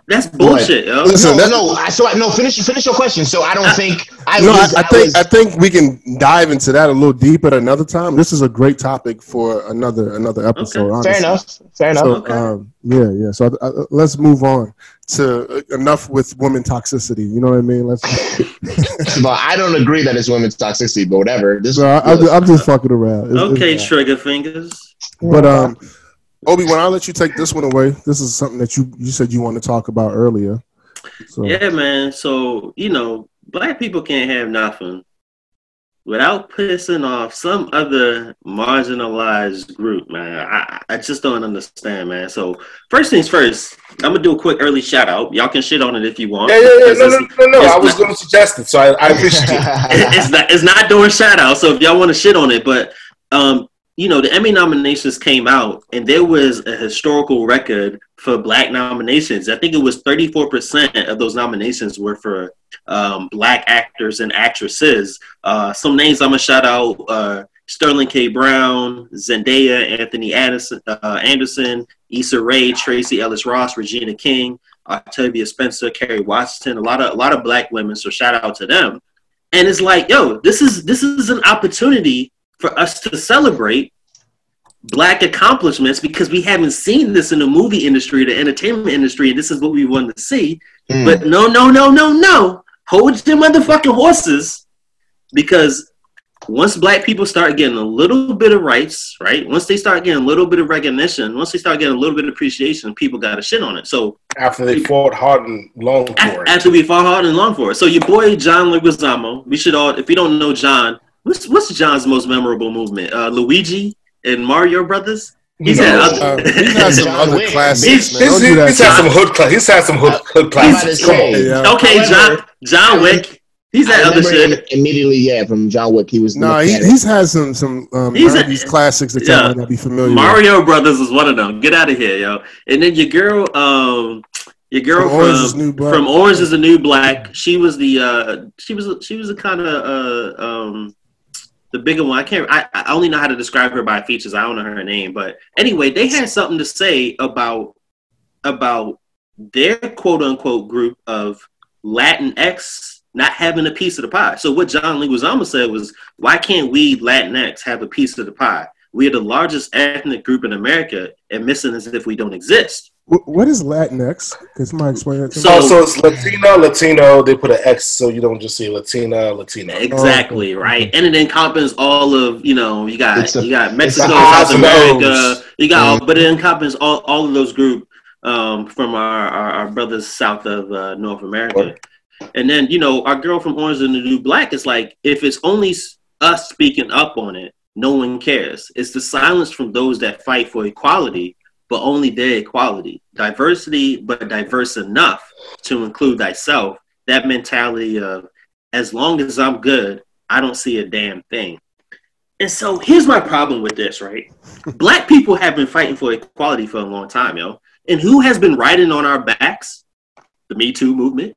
that's bullshit, yo? Listen, no, no. I, so I, no. Finish finish your question. So I don't think I No, I, was. I I think was- I think we can dive into that a little deeper at another time. This is a great topic for another another episode. honestly. fair enough. Fair enough. So, Okay. um, yeah, yeah. So uh, uh, let's move on to uh, enough with women toxicity. You know what I mean? Let's. <laughs> <laughs> but I don't agree that it's women's toxicity. But whatever. This. So I, I'm, just, fucking around. It's- it's Okay, fine. trigger fingers. But um, Obi, when I let you take this one away, this is something that you you said you want to talk about earlier. So Yeah, man. So you know, black people can't have nothing without pissing off some other marginalized group, man. I, I just don't understand, man. So first things first, I'm gonna do a quick early shout out. Y'all can shit on it if you want. Yeah, yeah, yeah. because No, no, no, no. I was not- going to suggest it, so I, I appreciate it. <laughs> it- it's not it's not doing shout out. So if y'all want to shit on it, but um, you know, the Emmy nominations came out and there was a historical record for black nominations. I think it was 34% of those nominations were for um, black actors and actresses. Uh, some names I'm gonna shout out: uh, Sterling K. Brown, Zendaya, Anthony Anderson, uh, Anderson, Issa Rae, Tracee Ellis Ross, Regina King, Octavia Spencer, Kerry Washington. A lot of a lot of black women. So shout out to them. And it's like, yo, this is this is an opportunity for us to celebrate black accomplishments because we haven't seen this in the movie industry, the entertainment industry, and this is what we want to see. Mm. But no, no, no, no, no. Hold your motherfucking horses because once black people start getting a little bit of rights, right? Once they start getting a little bit of recognition, once they start getting a little bit of appreciation, people got to shit on it. So after they fought hard and long for it, after we fought hard and long for it. So your boy John Leguizamo, we should all, if you don't know John, what's what's John's most memorable movement? Uh, Luigi and Mario Brothers. He's no, had other, uh, he's had some <laughs> other classics. He's, he's, he's, he's had some hood. Cl- he's had some hood, hood classics. Come on. Yeah. Okay, John John Wick. He's had other shit. Immediately, yeah, from John Wick. He was no, he, he's had some some um, he's had, these classics that yeah. might not be familiar. Mario with. Brothers is one of them. Get out of here, yo. And then your girl, um, your girl from, Orange, is New Black. from Orange is the New Black. She was the uh, she was she was a kind of uh, um, the bigger one. I can't. I, I only know how to describe her by features. I don't know her name, but anyway, they had something to say about about their quote unquote group of Latinx not having a piece of the pie. So what John Leguizamo said was, why can't we Latinx have a piece of the pie? We are the largest ethnic group in America, and missing as if we don't exist. What is Latinx? Can somebody explain that to so, me? So it's Latino, Latino. They put an X so you don't just see Latina, Latino. Exactly oh, right, and it encompasses all of you know. You got a, you got Mexico, South America. You got, all, but it encompasses all, all of those groups um, from our, our, our, brothers south of uh, North America. And then you know our girl from Orange and the New Black is like, if it's only us speaking up on it, no one cares. It's the silence from those that fight for equality but only their equality. Diversity, but diverse enough to include thyself. That mentality of as long as I'm good, I don't see a damn thing. And so here's my problem with this, right? <laughs> Black people have been fighting for equality for a long time, yo. And who has been riding on our backs? The Me Too movement,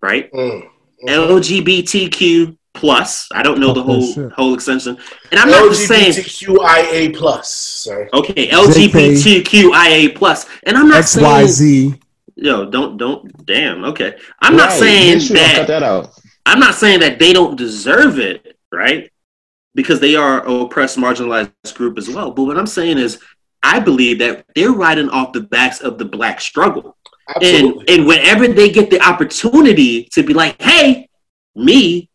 right? Mm, mm-hmm. LGBTQ plus. I don't know the whole whole extension. And I'm not just saying LGBTQIA plus. Sorry. Okay, LGBTQIA plus. And I'm not saying XYZ. saying Yo, don't don't damn. Okay. I'm right. not saying that, cut that out. I'm not saying that they don't deserve it, right? Because they are oppressed, marginalized group as well. But what I'm saying is I believe that they're riding off the backs of the black struggle. Absolutely. And and whenever they get the opportunity to be like, hey, me,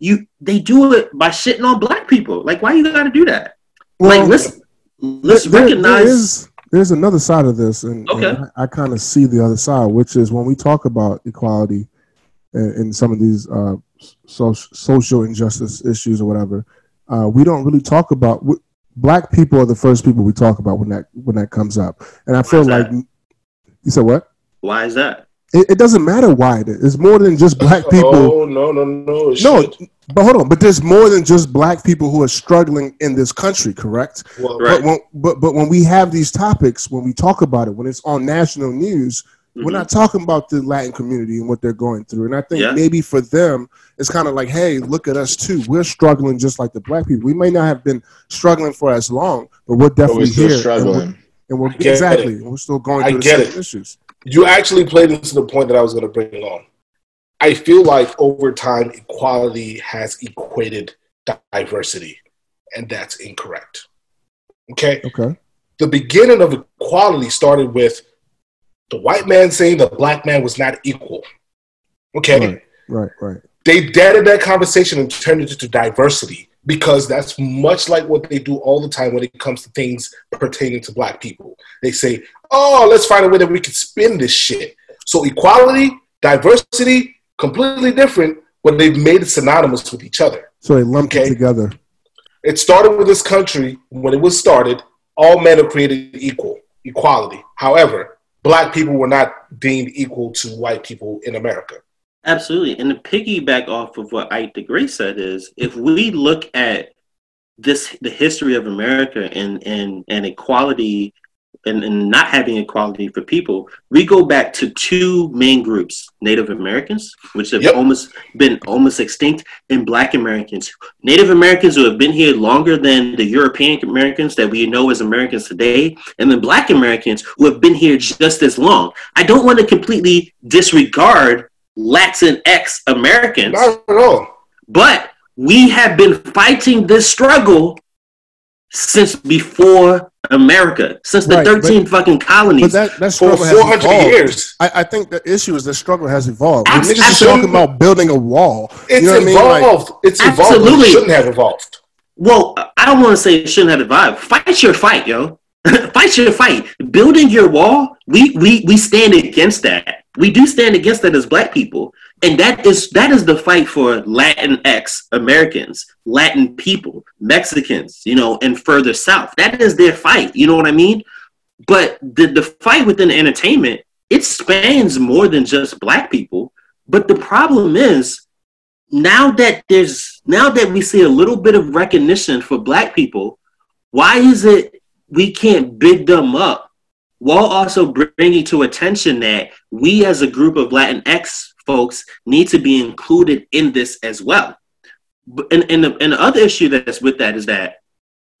you they do it by shitting on black people. Like, why you got to do that? Well, like, let's let's there, recognize. There is, there's another side of this, and, okay. and I, I kind of see the other side, which is when we talk about equality and, and some of these uh, so, social injustice issues or whatever. Uh, we don't really talk about black people are the first people we talk about when that when that comes up, and I feel like you said what? Why is that? It, it, doesn't matter why. It's more than just black people. Oh no no no! no, should. but hold on. But there's more than just black people who are struggling in this country, correct? Well, right. But when, but but when we have these topics, when we talk about it, when it's on national news, mm-hmm. we're not talking about the Latin community and what they're going through. And I think yeah. maybe for them, it's kind of like, hey, look at us too. We're struggling just like the black people. We may not have been struggling for as long, but we're definitely but we're here. Struggling. And we're, and we're exactly. We're still going through the same it. issues you actually played into the point that I was going to bring on. I feel like over time, equality has equated diversity, and that's incorrect. Okay. Okay. The beginning of equality started with the white man saying the black man was not equal. Okay. Right. Right. right. They deaded that conversation and turned it into diversity because that's much like what they do all the time when it comes to things pertaining to black people. They say, oh, let's find a way that we can spin this shit. So equality, diversity, completely different, but they've made it synonymous with each other. So they lumped okay? it together. It started with this country when it was started. All men are created equal, equality. However, black people were not deemed equal to white people in America. Absolutely. And to piggyback off of what Ike the Great said is if we look at this the history of America and and, and equality and, and not having equality for people, we go back to two main groups: Native Americans, which have Yep. almost been almost extinct, and Black Americans. Native Americans who have been here longer than the European Americans that we know as Americans today, and then Black Americans who have been here just as long. I don't want to completely disregard Latinx Americans. Not at all. But we have been fighting this struggle since before America, since the Right, but- 13 fucking But colonies. that, that For struggle has 400 evolved. years. I, I think the issue is the struggle has evolved. When Abs- niggas is talking about building a wall. It's you know what I mean? Like, evolved. it's evolved. Absolutely. It shouldn't have evolved. well, I don't want to say it shouldn't have evolved. Fight your fight, yo. <coughs> fight your fight. Building your wall, we, we we stand against that. We do stand against that as black people. And that is that is the fight for Latinx Americans, Latin people, Mexicans, you know, and further south. That is their fight. You know what I mean? But the, the fight within entertainment, it spans more than just black people. But the problem is now that there's now that we see a little bit of recognition for black people, why is it we can't big them up while also bringing to attention that we as a group of Latinx folks need to be included in this as well. And, and, the, and the other issue that's with that is that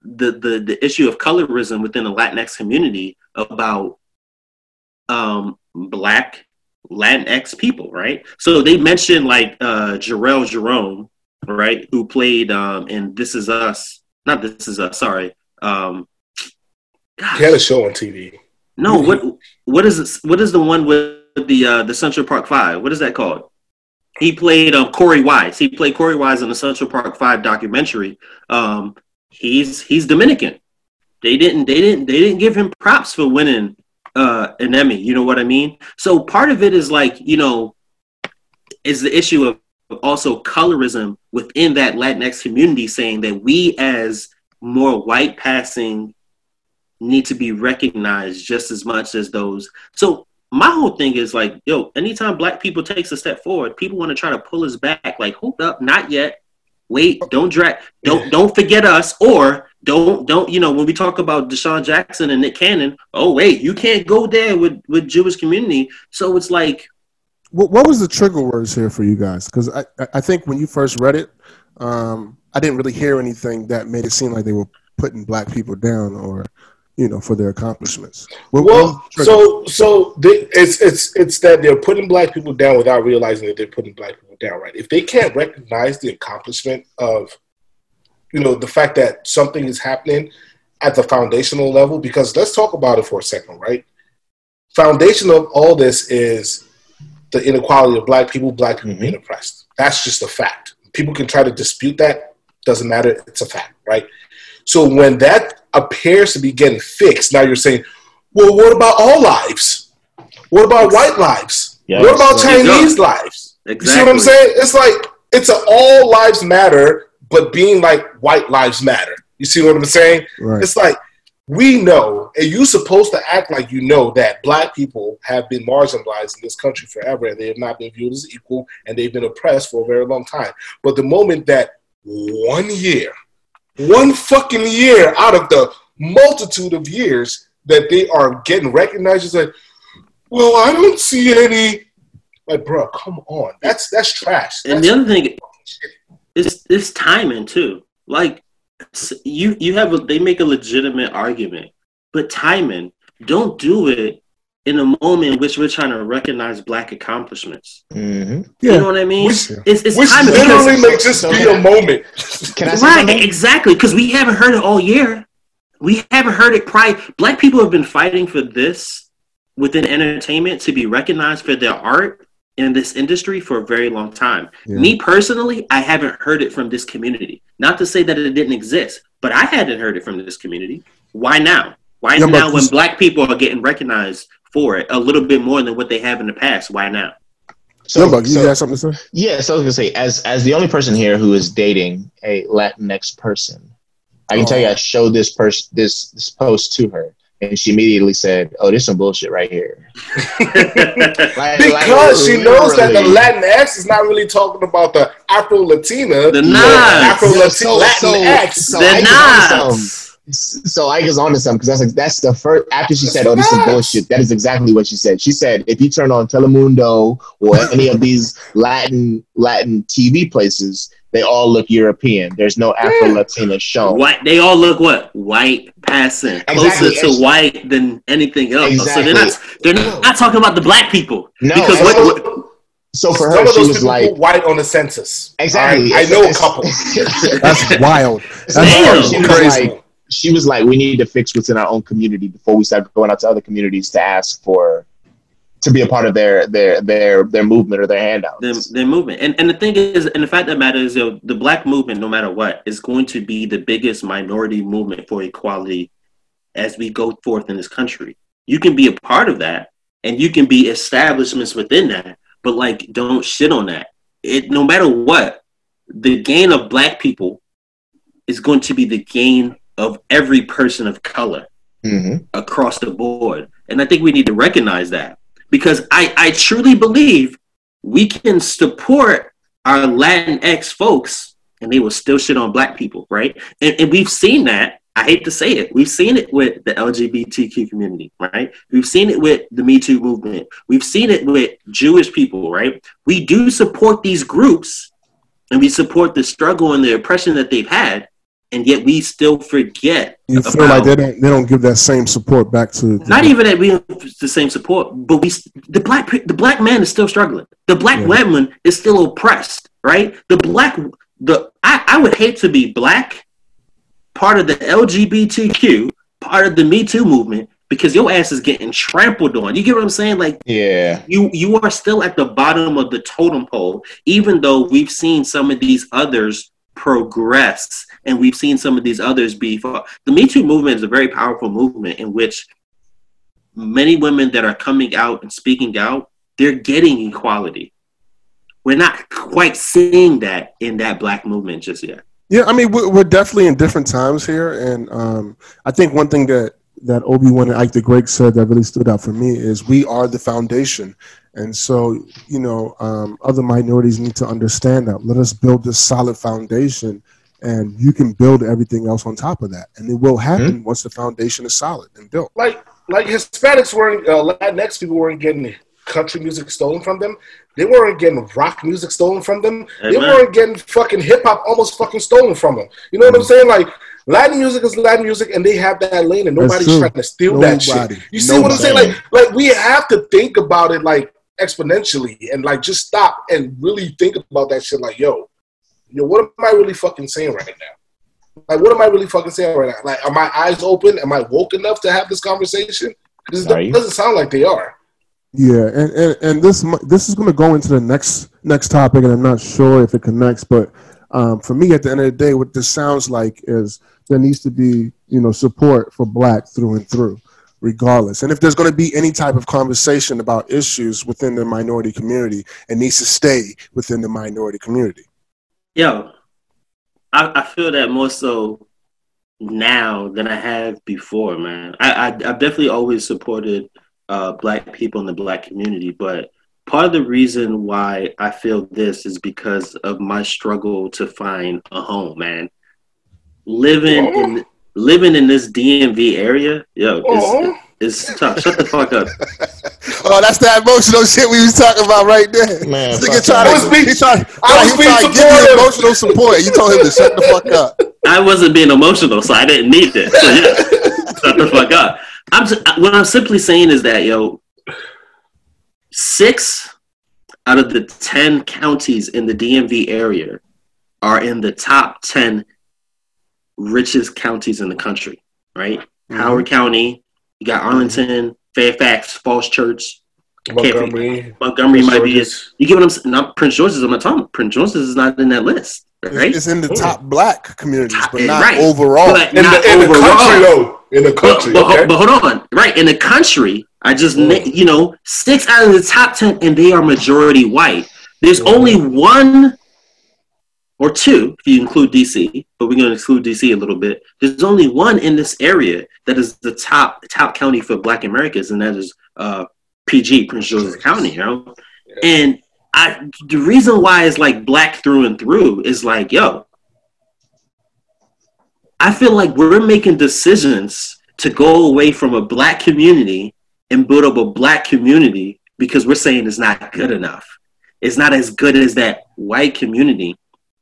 the, the, the issue of colorism within the Latinx community about um, black Latinx people, right? So they mentioned like uh, Jharrel Jerome, right, who played um, in This Is Us. Not This Is Us, sorry. Um, gosh. He had a show on TV. No, what what is this, what is the one with the uh, the Central Park Five? What is that called? He played um, Korey Wise. He played Korey Wise in the Central Park Five documentary. Um, he's he's Dominican. They didn't they didn't they didn't give him props for winning uh, an Emmy. You know what I mean? So part of it is like you know is the issue of also colorism within that Latinx community, saying that we as more white passing need to be recognized just as much as those. So my whole thing is like, yo, anytime black people takes a step forward, people want to try to pull us back. Like, hold up, not yet. Wait, don't drag, don't don't forget us, or don't don't you know when we talk about DeSean Jackson and Nick Cannon. Oh wait, you can't go there with with Jewish community. So it's like, What, what was the trigger words here for you guys? Because I, I- think when you first read it, um, I didn't really hear anything that made it seem like they were putting black people down or, you know, for their accomplishments. What- Well, so so they, it's it's it's that they're putting black people down without realizing that they're putting black people down. Right? If they can't recognize the accomplishment of, you know, the fact that something is happening at the foundational level, because let's talk about it for a second, right? Foundation of all this is the inequality of black people, black people Mhm. being oppressed. That's just a fact. People can try to dispute that. Doesn't matter. It's a fact, right? So when that appears to be getting fixed, now you're saying, well, what about all lives? What about white lives? Yeah, what about Chinese lives? exactly. You see what I'm saying? It's like it's a all lives matter, but being like white lives matter. You see what I'm saying? right. It's like we know, and you're supposed to act like you know that black people have been marginalized in this country forever, and they have not been viewed as equal, and they've been oppressed for a very long time. But the moment that one year, one fucking year out of the multitude of years that they are getting recognized, it's like, well, I don't see any. Like, bro, come on, that's that's trash. And the other thing, it's it's timing too. Like you you have a, they make a legitimate argument, but timing. Don't do it in a moment in which we're trying to recognize black accomplishments. hmm Yeah. You know what I mean? Which- it's it's which literally because may just so- be a moment. Can I right exactly because we haven't heard it all year. We haven't heard it prior. Black people have been fighting for this within entertainment to be recognized for their art in this industry for a very long time. Yeah. Me personally, I haven't heard it from this community. Not to say that it didn't exist, but I hadn't heard it from this community. Why now? Why Yeah, now when black people are getting recognized for it a little bit more than what they have in the past? Why now? So, Young Buck, you so- got something to say? yeah, so I was gonna say, as as the only person here who is dating a Latinx person, I can tell you, I oh. showed this person this this post to her, and she immediately said, "Oh, there's some bullshit right here." <laughs> Like- Because like, she knows that the. Latinx is not really talking about the Afro Latina, The the Nas. Afro Yeah, so- so- Latinx. so the I can tell you Nas. So Ike is onto something because that's like that's the first after she said, "Oh, this is bullshit." That is exactly what she said. She said, "If you turn on Telemundo or any of these Latin Latin TV places, they all look European. There's no Afro Latina shown. White, they all look what white passing Exactly. closer to white than anything else. So they're not they're not talking about the black people No, because what, so- what- So for Some her, of she was like, white on the census. exactly. I, I know a couple. <laughs> That's wild. That's Damn. she was crazy. like, she was like, we need to fix what's in our own community before we start going out to other communities to ask for to be a part of their their their their movement or their handouts. their, their movement. And and the thing is, and the fact that matters is, you know, the black movement, no matter what, is going to be the biggest minority movement for equality as we go forth in this country. You can be a part of that, and you can be establishments within that, but like, don't shit on that. It no matter what, the gain of black people is going to be the gain of every person of color Mhm. across the board. And I think we need to recognize that because I, I truly believe we can support our Latinx folks and they will still shit on black people, right? And, and we've seen that. I hate to say it. We've seen it with the LGBTQ community, right? We've seen it with the Me Too movement. We've seen it with Jewish people, right? We do support these groups and we support the struggle and the oppression that they've had, and yet we still forget You feel like they don't they don't give that same support back to not even that we have the same support, but we the black the black man is still struggling. The black Yeah. woman is still oppressed, right? The black the I, I would hate to be black, part of the LGBTQ, part of the Me Too movement, because your ass is getting trampled on. You get what I'm saying? Like Yeah. you you are still at the bottom of the totem pole, even though we've seen some of these others progress and we've seen some of these others be the Me Too movement is a very powerful movement in which many women that are coming out and speaking out, they're getting equality. We're not quite seeing that in that black movement just yet. Yeah, I mean, we're, definitely in different times here, and um, I think one thing that that Obi Wan and Ike the Great said that really stood out for me is we are the foundation, and so you know, um, other minorities need to understand that. Let us build this solid foundation, and you can build everything else on top of that, and it will happen once the foundation is solid and built. like like Hispanics weren't uh, Latinx people weren't getting country music stolen from them. They weren't getting rock music stolen from them. They weren't getting fucking hip hop almost fucking stolen from them. You know what I'm saying? Like Latin music is Latin music, and they have that lane, and nobody's trying to steal that shit. You see what I'm saying? Like like we have to think about it like exponentially, and like just stop and really think about that shit. Like yo, yo, what am I really fucking saying right now? Like, what am I really fucking saying right now? Like, are my eyes open? Am I woke enough to have this conversation? Because Are doesn't sound like they are. Yeah, and, and, and this this is going to go into the next next topic, and I'm not sure if it connects, but um, for me, at the end of the day, what this sounds like is there needs to be you know support for Black through and through, regardless. And if there's going to be any type of conversation about issues within the minority community, it needs to stay within the minority community. Yeah, I, I feel that more so now than I have before, man. I, I I've definitely always supported uh, black people in the black community, but part of the reason why I feel this is because of my struggle to find a home, man. Living in living in this DMV area, yo, Oh. is is tough. Shut the fuck up. <laughs> Oh, that's that emotional shit we was talking about right there. Man, This fuck nigga trying I to, was being- he tried, I was he being tried to give you emotional support. You told him to shut the fuck up. I wasn't being emotional, so I didn't need this. So, yeah, shut the fuck up. I'm just, what I'm simply saying is that yo, six out of the ten counties in the DMV area are in the top ten richest counties in the country. Right, Howard County, you got Arlington, Fairfax, Falls Church, Montgomery. Montgomery might be. You get what I'm saying? Not Prince George's. I'm not talking. Prince George's is not in that list. Right. It's, in the top black communities, but not right. overall. But In not the, in the country, though. In the country, but, okay? but hold on, right? In the country, I just Mm. you know six out of the top ten, and they are majority white. There's Mhm. only one or two if you include DC, but we're going to exclude DC a little bit. There's only one in this area that is the top top county for Black Americans, and that is uh, PG Prince George's County. You know, and I the reason why it's like black through and through is like yo. I feel like we're making decisions to go away from a black community and build up a black community because we're saying it's not good enough. It's not as good as that white community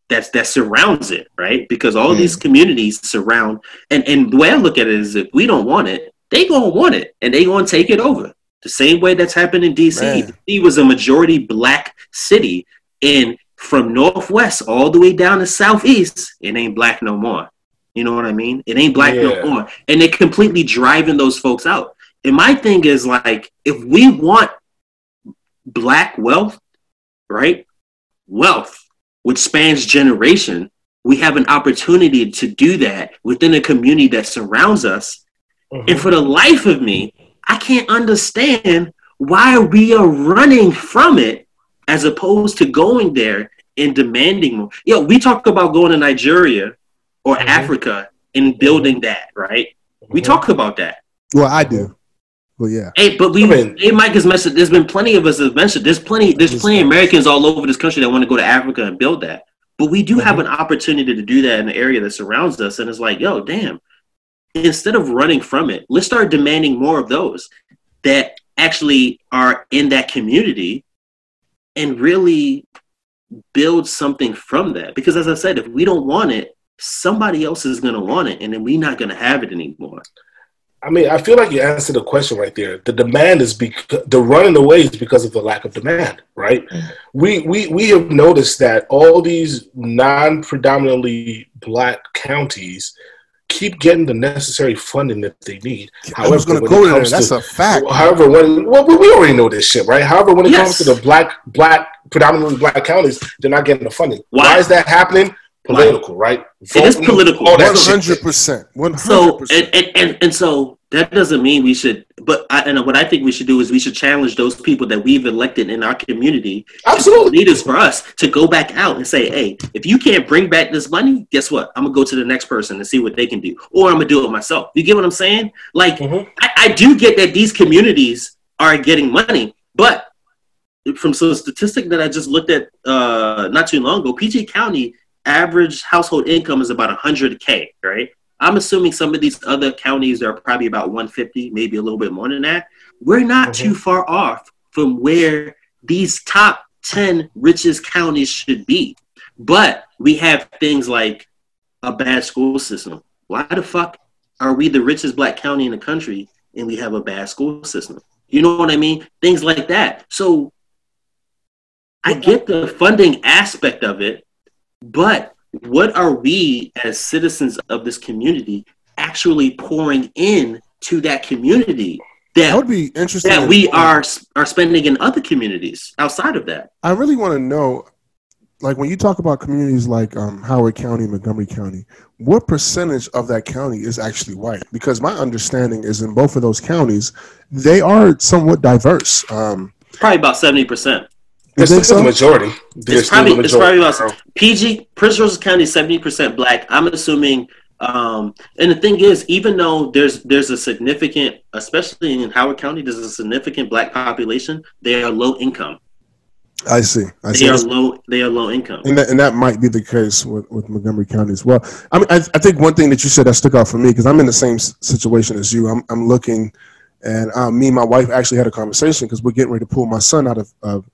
that's that surrounds it, right? Because all Mm. these communities surround and, and the way I look at it is if we don't want it, they gonna want it and they gonna take it over. The same way that's happened in DC. Man. DC was a majority black city and from northwest all the way down to southeast, it ain't black no more. You know what I mean? It ain't black Yeah. no more. And they're completely driving those folks out. And my thing is like, if we want black wealth, right? Wealth, which spans generation, we have an opportunity to do that within a community that surrounds us. And for the life of me, I can't understand why we are running from it as opposed to going there and demanding more. Yo, we talk about going to Nigeria or Mhm. Africa and building that, right? We Mhm. talk about that. Well, I do. Well, yeah. Hey, but we, I mean- hey, Mike has mentioned. There's been plenty of us have mentioned. There's plenty. There's Yes, plenty of. Americans all over this country that want to go to Africa and build that. But we do Mm-hmm. have an opportunity to do that in the area that surrounds us, and it's like, yo, damn. Instead of running from it, let's start demanding more of those that actually are in that community, and really build something from that. Because as I said, if we don't want it, somebody else is going to want it, and then we're not going to have it anymore. I mean, I feel like you answered the question right there. The demand is because the running away is because of the lack of demand, right? Mm. We we we have noticed that all these non-predominantly black counties keep getting the necessary funding that they need. I was going to when go it there. comes That's to- a fact. However, when well, we we already know this shit, right? However, when it Yes. comes to the black, black, predominantly black counties, they're not getting the funding. Why? Why, is that happening? Political, right? It is political. One hundred percent. One hundred So and, percent. and, and, so that doesn't mean we should but I, and what I think we should do is we should challenge those people that we've elected in our community Absolutely. leaders for us to go back out and say, hey, if you can't bring back this money, guess what? I'm gonna go to the next person and see what they can do. Or I'm gonna do it myself. You get what I'm saying? Like Mhm. I, I do get that these communities are getting money, but from some statistic that I just looked at uh, not too long ago, PG County average household income is about 100k, right? I'm assuming some of these other counties are probably about 150, maybe a little bit more than that. We're not Mhm. too far off from where these top 10 richest counties should be. But we have things like a bad school system. Why the fuck are we the richest black county in the country and we have a bad school system? You know what I mean? Things like that. So I get the funding aspect of it, but what are we as citizens of this community actually pouring in to that community That that would be interesting. that we are are spending in other communities outside of that? I really want to know, like when you talk about communities like um, Howard County, Montgomery County, what percentage of that county is actually white? Because my understanding is in both of those counties, they are somewhat diverse. Um, Probably about seventy percent. You It's think still so? the majority. They're It's probably the it's probably about PG Prince George's County is seventy percent black. I'm assuming, um, and the thing is, even though there's there's a significant, especially in Howard County, there's a significant black population. They are low income. I see. I see. They are low. They are low income. and that, and that might be the case with, with Montgomery County as well. I mean, I, I think one thing that you said that stuck out for me because I'm in the same situation as you. I'm, I'm looking, and um, me and my wife actually had a conversation because we're getting ready to pull my son out of of,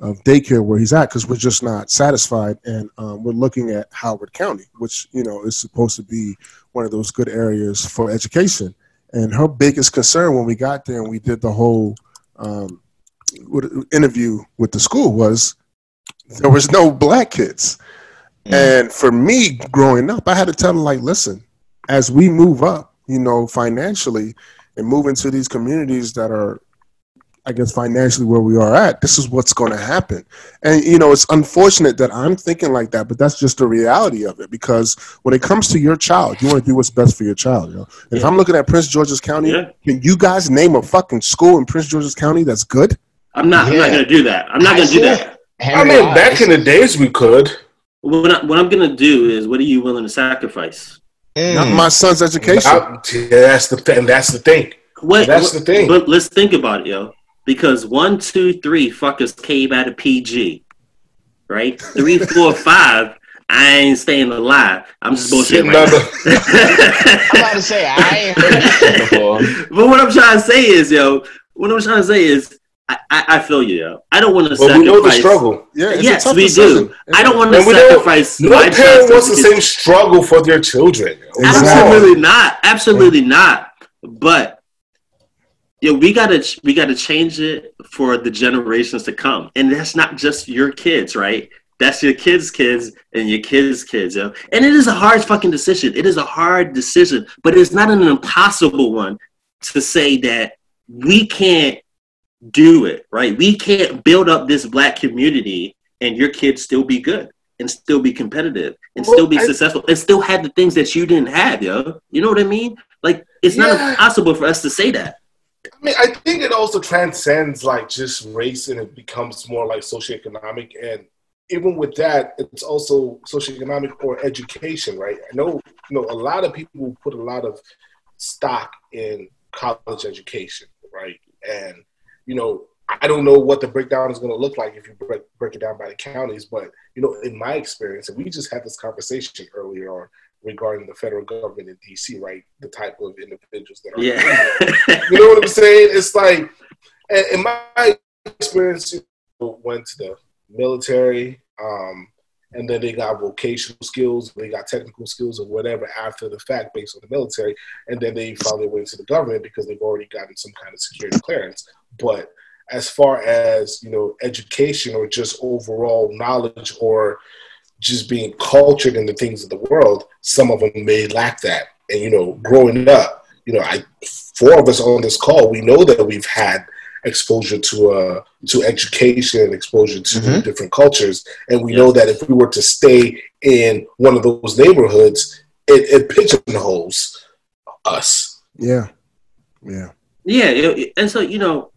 of daycare where he's at because we're just not satisfied, and um, we're looking at Howard County, which you know is supposed to be one of those good areas for education. And her biggest concern when we got there and we did the whole um, interview with the school was there was no black kids. And for me growing up, I had to tell them like, listen, as we move up, you know, financially and move into these communities that are I guess financially where we are at, this is what's going to happen. And you know, it's unfortunate that I'm thinking like that, but that's just the reality of it because when it comes to your child, you want to do what's best for your child, you know. And if I'm looking at Prince George's County, Yeah. can you guys name a fucking school in Prince George's County that's good? I'm not. I'm not going to do that. I'm not going to do said- that. I mean, Wise. back in the days we could. What, I, what I'm going to do is, what are you willing to sacrifice? Mm. Not my son's education. I- that's the thing. That's the thing. What, That's what- the thing. But let's think about it, yo. Because one, two, three fuckers came out of PG, right? Three, four, <laughs> five I ain't staying alive. I'm just bullshitting Sitting right on now. the- <laughs> I'm about to say I ain't heard this before. <laughs> but what I'm trying to say is, yo, what I'm trying to say is, I, I, I feel you, yo. I don't want to But we know the struggle. Yeah, it's a yes, tough we decision. do. I don't want to And sacrifice. No my parent child wants the same struggle for their children. Exactly. Absolutely not. Absolutely not. But yeah, we gotta we gotta change it for the generations to come, and that's not just your kids, right? That's your kids' kids and your kids' kids, yo. And it is a hard fucking decision. It is a hard decision, but it's not an impossible one to say that we can't do it, right? We can't build up this black community and your kids still be good and still be competitive and Well, still be I- successful and still have the things that you didn't have, yo. You know what I mean? Like it's not Yeah. impossible for us to say that. I mean, I think it also transcends like just race and it becomes more like socioeconomic. And even with that, it's also socioeconomic or education, right? I know, you know, a lot of people put a lot of stock in college education, right? And, you know, I don't know what the breakdown is going to look like if you break, break it down by the counties, but, you know, in my experience, and we just had this conversation earlier on regarding the federal government in DC, right? The type of individuals that are Yeah. <laughs> you know what I'm saying? It's like, in my experience, you know, went to the military, um, and then they got vocational skills, they got technical skills or whatever after the fact based on the military, and then they found their way into the government because they've already gotten some kind of security clearance. But as far as you know, education or just overall knowledge or just being cultured in the things of the world, some of them may lack that. And you know, growing up, you know, I four of us on this call, we know that we've had exposure to uh to education and exposure to Mhm. different cultures, and we Yeah. know that if we were to stay in one of those neighborhoods, it, it pigeonholes us. Yeah, yeah. Yeah, it- and so you know,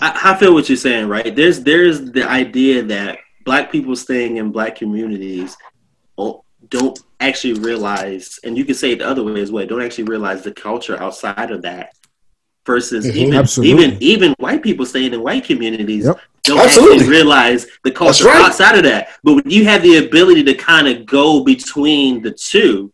I, I feel what you're saying, right? There's there's the idea that black people staying in black communities don't actually realize, and you can say it the other way as well. Don't actually realize the culture outside of that. Versus Mhm. even Absolutely. even even white people staying in white communities Yep. don't Absolutely. actually realize the culture right. outside of that. But when you have the ability to kind of go between the two,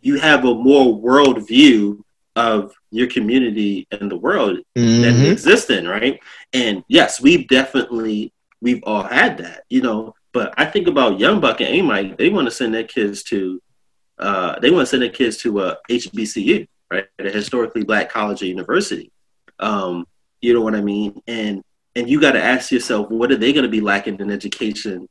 you have a more world view of your community and the world that Mhm. exist in, right? And yes, we've definitely we've all had that, you know. But I think about Young Buck and Amite, they want to send their kids to uh they want to send their kids to a HBCU, right? A historically black college or university. Um, you know what I mean? And and you gotta ask yourself, what are they gonna be lacking in education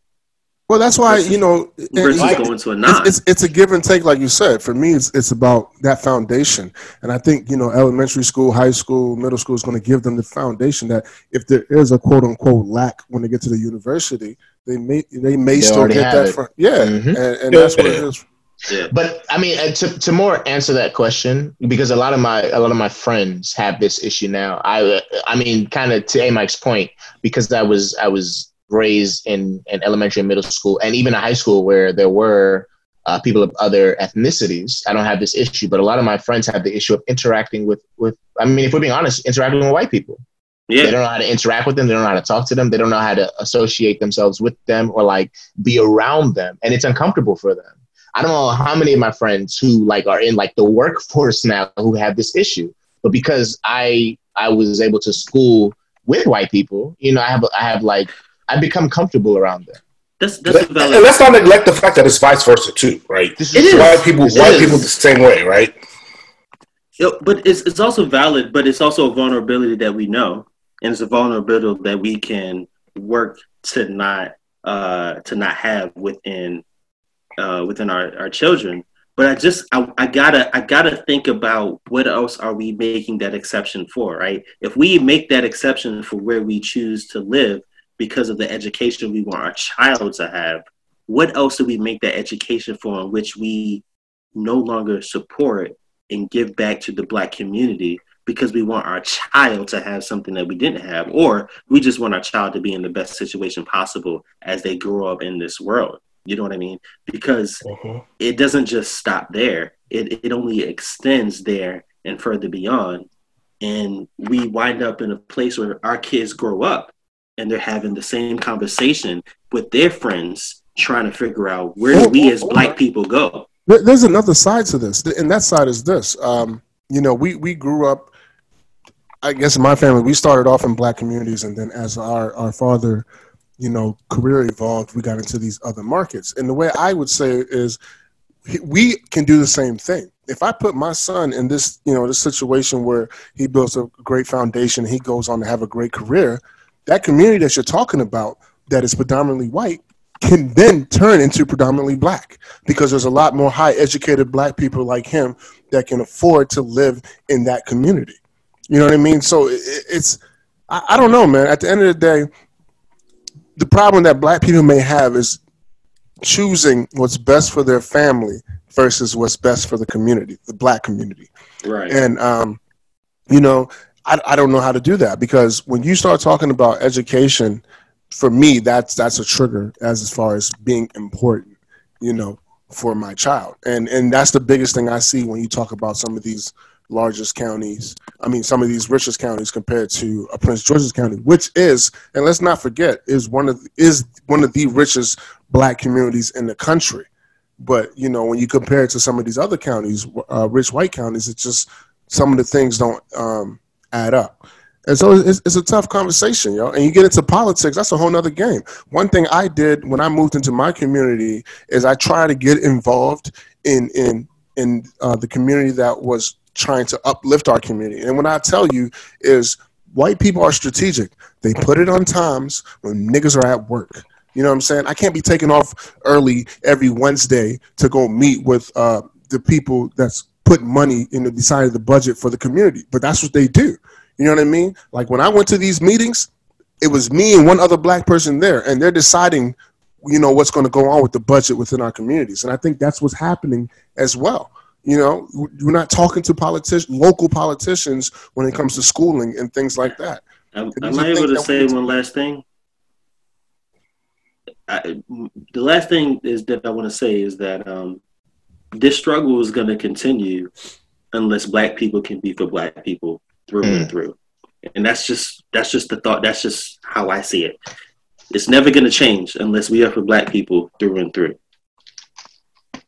Well, that's why Versus- you know. versus and- going to a non? it's, it's it's a give and take, like you said. For me, it's it's about that foundation, and I think you know, elementary school, high school, middle school is going to give them the foundation that if there is a quote unquote lack when they get to the university, they may they may They still get that. From, yeah, Mhm. and, and that's what it is. yeah. But I mean, uh, to to more answer that question, because a lot of my a lot of my friends have this issue now. I uh, I mean, kind of to A Mike's point, because I was I was raised in in elementary and middle school, and even a high school where there were uh, people of other ethnicities. I don't have this issue, but a lot of my friends have the issue of interacting with with. I mean, if we're being honest, interacting with white people. They don't know how to interact with them. They don't know how to talk to them. They don't know how to associate themselves with them or like be around them. And it's uncomfortable for them. I don't know how many of my friends who like are in like the workforce <laughs> now who have this issue. But because I I was able to school with white people, you know, I have I have like I become comfortable around them. That's that's and let's not neglect the fact that it's vice versa too, right? This It is. White people, It white is. people the same way, right? Yeah, but it's it's also valid, but it's also a vulnerability that we know, and it's a vulnerability that we can work to not uh, to not have within uh, within our, our children. But I just I, I gotta I gotta think about what else are we making that exception for, right? If we make that exception for where we choose to live because of the education we want our child to have, what else do we make that education for in which we no longer support and give back to the black community because we want our child to have something that we didn't have, or we just want our child to be in the best situation possible as they grow up in this world. You know what I mean? Because mm-hmm. it doesn't just stop there. It it only extends there and further beyond. And we wind up in a place where our kids grow up and they're having the same conversation with their friends trying to figure out where do we as black people go. There's another side to this, and that side is this. Um, you know, we we grew up. I guess in my family, we started off in black communities, and then as our our father, you know, career evolved, we got into these other markets. And the way I would say is, we can do the same thing. If I put my son in this, you know, this situation where he builds a great foundation, he goes on to have a great career, that community that you're talking about, that is predominantly white, can then turn into predominantly black because there's a lot more high educated black people like him that can afford to live in that community. You know what I mean? So it, it's, I, I don't know, man. At the end of the day, the problem that black people may have is choosing what's best for their family versus what's best for the community, the black community. Right. And um, you know, I, I don't know how to do that because when you start talking about education, for me, that's that's a trigger as as far as being important, you know, for my child. And and that's the biggest thing I see when you talk about some of these largest counties. I mean, some of these richest counties compared to uh, Prince George's County, which is, and let's not forget, is one of is one of the richest black communities in the country. But you know, when you compare it to some of these other counties, uh, rich white counties, it's just some of the things don't um, add up. And so it's, it's a tough conversation, yo. And you get into politics, that's a whole nother game. One thing I did when I moved into my community is I tried to get involved in in in uh, the community that was trying to uplift our community. And what I tell you is white people are strategic. They put it on times when niggas are at work. You know what I'm saying? I can't be taking off early every Wednesday to go meet with uh, the people that's put money in the decided the budget for the community. But that's what they do. You know what I mean? Like when I went to these meetings, it was me and one other black person there, and they're deciding, you know, what's going to go on with the budget within our communities. And I think that's what's happening as well. You know, we're not talking to politicians, local politicians, when it comes to schooling and things like that. Am, am I able to say one last thing? I, the last thing is that I want to say is that um, this struggle is going to continue unless Black people can be for Black people through Mm. and through, and that's just that's just the thought. That's just how I see it. It's never going to change unless we are for Black people through and through.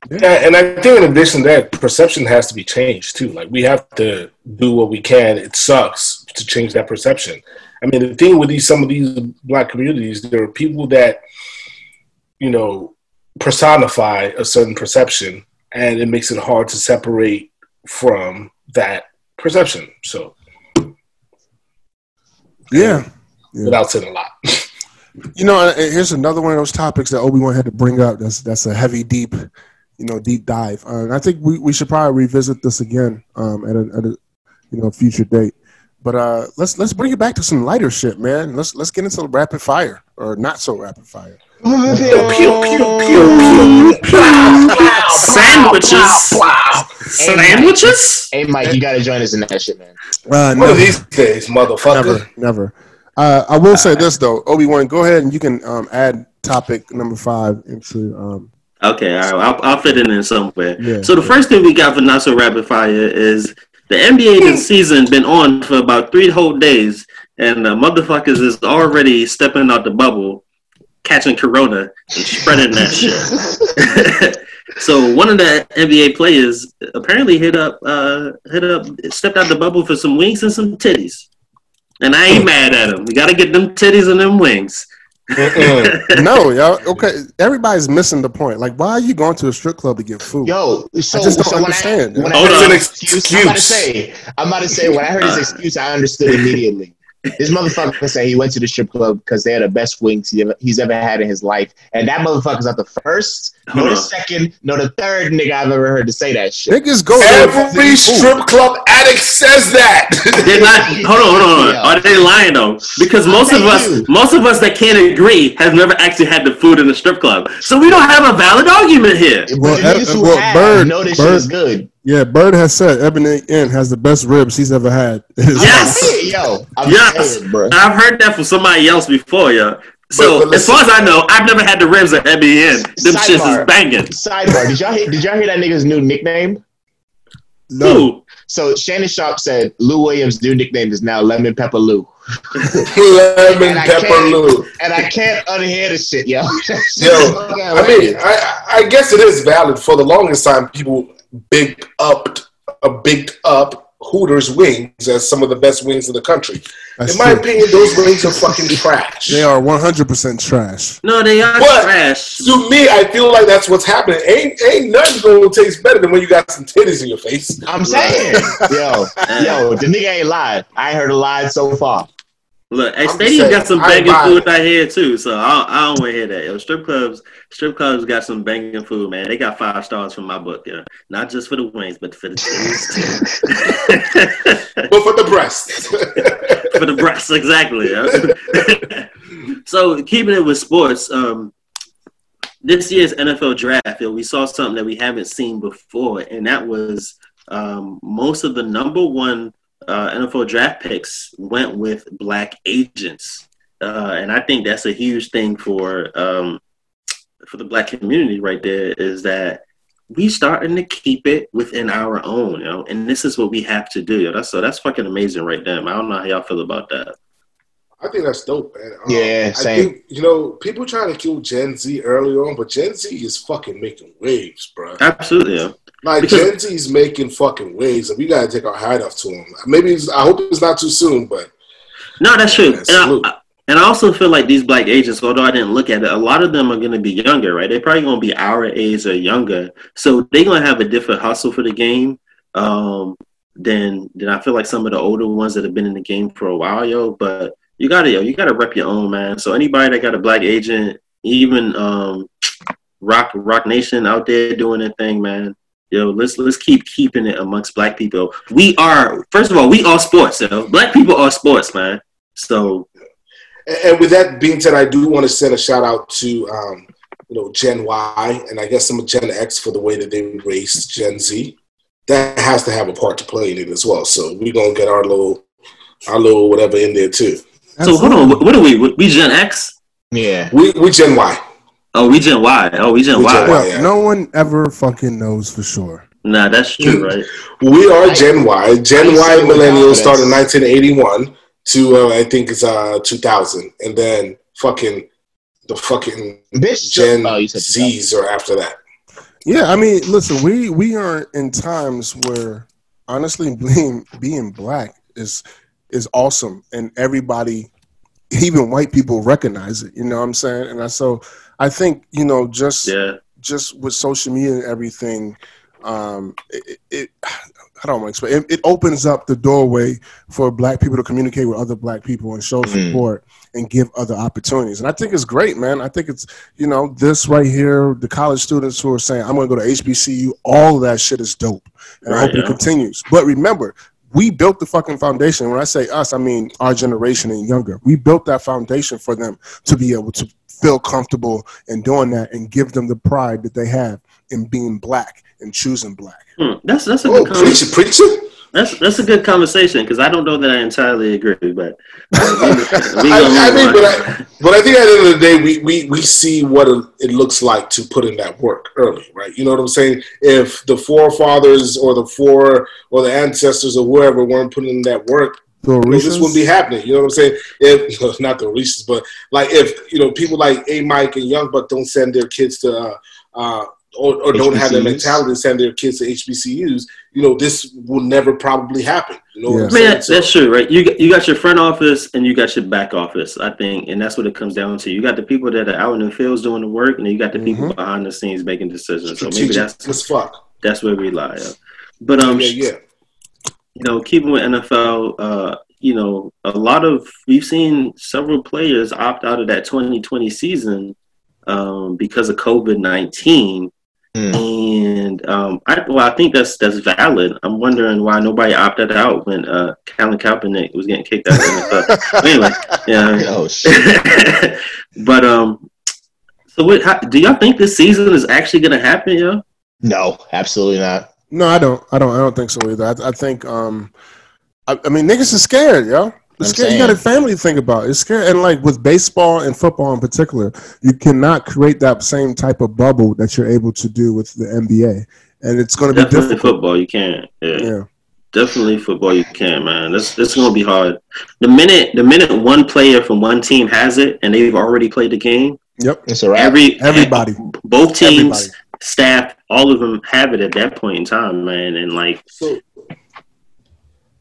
Yeah, and I think in addition to that, perception has to be changed too. Like we have to do what we can. It sucks to change that perception. I mean, the thing with these some of these black communities, there are people that you know personify a certain perception, and it makes it hard to separate from that perception. So, Yeah. Yeah. without saying a lot, <laughs> You know, here's another one of those topics that Obi Wan had to bring up. That's that's a heavy, deep, you know, deep dive. Uh, and I think we, we should probably revisit this again um, at a, at a you know future date. But uh, let's let's bring it back to some lighter shit, man. Let's let's get into rapid fire or not so rapid fire. Pew pew pew pew pew. Sandwiches, sandwiches. Hey, Mike, you gotta join us in that shit, man. Uh, One never, of these days, motherfucker. never, never. Uh, I will say this though, Obi Wan, go ahead and you can um, add topic number five into. Um, Okay, all right, I'll, I'll fit it in somewhere. Yeah. So the first thing we got for not so rapid fire is the NBA this season been on for about three whole days, and the motherfuckers is already stepping out the bubble, catching corona and spreading that shit. <laughs> so one of the NBA players apparently hit up, uh, hit up, stepped out the bubble for some wings and some titties. And I ain't mad at him. We got to get them titties and them wings. <laughs> No, y'all. Okay, everybody's missing the point. Like, why are you going to a strip club to get food? Yo, so, just don't so when understand. I, when I Hold heard on. his excuse, I'm about to say, I'm about to say, when I heard his excuse, I understood immediately. This motherfucker said he went to the strip club because they had the best wings he ever, he's ever had in his life, and that motherfucker's not the first, nor the second, nor the third nigga I've ever heard to say that shit. Niggas go there for Every food. strip club addict says that. <laughs> They're not. Hold on, hold on. Yeah. Are they lying though? Because most of us, you. most of us that can't agree, have never actually had the food in the strip club. So we don't have a valid argument here. But Well, the niggas who well, Bird- know this Bird- shit is good. Yeah, Bird has said Ebony Inn has the best ribs he's ever had. <laughs> Yes. Yo, I'm Yes. saying, bro. I've heard that from somebody else before, yeah. So But- but as far as I know, I've never had the ribs at MBN. Them shits is banging. Sidebar: Did y'all hear? Did y'all hear that nigga's new nickname? no. Ooh. So Shannon Sharpe said Lou Williams' new nickname is now Lemon Pepper Lou. <laughs> Lemon And pepper Lou. and I can't unhear the shit, yo. <laughs> Yo, I mean, I, I guess it is valid. For the longest time, people big upped, uh, bigged up Hooters wings as some of the best wings in the country. That's in my true. opinion, those wings are fucking trash. They are 100% trash. No, they are What? trash. To me, I feel like that's what's happening. Ain't ain't nothing gonna taste better than when you got some titties in your face. I'm saying, <laughs> yo, yo, the nigga ain't lied. I heard a lie so far. Look, hey, I'm Stadium saying, got some banging buying food out here too, so I don't, I don't want to hear that. Yo, strip clubs, strip clubs got some banging food, man. They got five stars from my book, yeah. Not just for the wings, but for the titties too. But for the <laughs> breasts. for the breasts, exactly. yeah. <laughs> so keeping it with sports, um, this year's NFL draft, yo, we saw something that we haven't seen before, and that was um, most of the number one uh, NFL draft picks went with black agents, uh, and I think that's a huge thing for um, for the black community right there. Is that we starting to keep it within our own, you know, and this is what we have to do. Yo. That's so that's fucking amazing right there. I don't know how y'all feel about that. I think that's dope, man. Um, Yeah, I same. think, you know, people trying to kill Gen Z early on, but Gen Z is fucking making waves, bro. Absolutely. Like Because- Gen Z is making fucking waves, and we gotta take our hat off to them. Maybe it's, I hope it's not too soon, but No, that's true. And. I, and I also feel like these black agents, although I didn't look at it, a lot of them are going to be younger, right? They're probably going to be our age or younger, so they're going to have a different hustle for the game um, than than I feel like some of the older ones that have been in the game for a while, yo. But you got to yo, you got to rep your own, man. So anybody that got a black agent, even um, Roc Roc Nation out there doing their thing, man. Yo, let's let's keep keeping it amongst black people. We are first of all, we are sports, yo. Black people are sports, man. So And, and with that being said, I do want to send a shout out to um, you know Gen Y and I guess some of Gen X for the way that they raised Gen Z. That has to have a part to play in it as well. So we're gonna get our little our little whatever in there too. So hold on, what, what are we? We Gen X? Yeah. We we Gen Y. Oh, we Gen Y. Oh, we Gen We Y. Gen Y. Well, yeah. no one ever fucking knows for sure. Nah, that's true, right? We are Gen Y. Gen Y millennials started in 1981 to uh, I think it's uh 2000, and then fucking the fucking Bitch. Gen oh, Z's are after that. Yeah, I mean, listen, we we are in times where honestly <laughs> being being black is is awesome and everybody even white people recognize it, you know what I'm saying? And I so I think, you know, just Yeah. just with social media and everything, um, it, it <sighs> I don't want to explain. It, it opens up the doorway for black people to communicate with other black people and show Mhm. support and give other opportunities. And I think it's great, man. I think it's you know this right here, the college students who are saying I'm going to go to HBCU. All of that shit is dope, and I Right, hope it continues. But remember. We built the fucking foundation. When I say us, I mean our generation and younger. We built that foundation for them to be able to feel comfortable in doing that and give them the pride that they have in being black and choosing black. Hmm, That's that's a Oh, good conversation. preacher, preacher. That's that's a good conversation because I don't know that I entirely agree, but we <laughs> I, I mean, but. I, but I think at the end of the day, we, we, we see what it looks like to put in that work early, right? You know what I'm saying? If the forefathers or the four or the ancestors or whoever weren't putting in that work, The you know, this wouldn't be happening. You know what I'm saying? If <laughs> not the Reese's, but like if you know people like A Mike and Young Buck don't send their kids to uh, uh, or, or don't have the mentality to send their kids to HBCUs, you know this will never probably happen. You know what Yeah. I'm I mean, saying? that, that's true, right? You got- you got your front office and you got your back office, I think, and that's what it comes down to. You got the people that are out in the fields doing the work, and you got the people Mhm. behind the scenes making decisions. So maybe that's as fuck. that's where we lie. yeah. But um, yeah, yeah. You know, keeping with NFL, uh, you know, a lot of we've seen several players opt out of that 2020 season um, because of COVID 19. Hmm. And um, I, well, I think that's that's valid. I'm wondering why nobody opted out when uh, Colin Kaepernick was getting kicked out of the anyway, <laughs> yeah. Oh shit. <laughs> but um, so what? How, do y'all think this season is actually going to happen? Yeah. No, absolutely not. No, I don't. I don't. I don't think so either. I, I think. Um, I, I mean, niggas are scared, yo. They're I'm scared. You got a family to think about. It's scared, and like with baseball and football in particular, you cannot create that same type of bubble that you're able to do with the NBA, and it's going to be Definitely difficult. football. You can't. Yeah. Yeah. Definitely football. You can, man. This this gonna be hard. The minute the minute one player from one team has it and they've already played the game, Yep. It's a wrap. every Everybody. both teams, Everybody. Staff, all of them have it at that point in time, man. And like, So,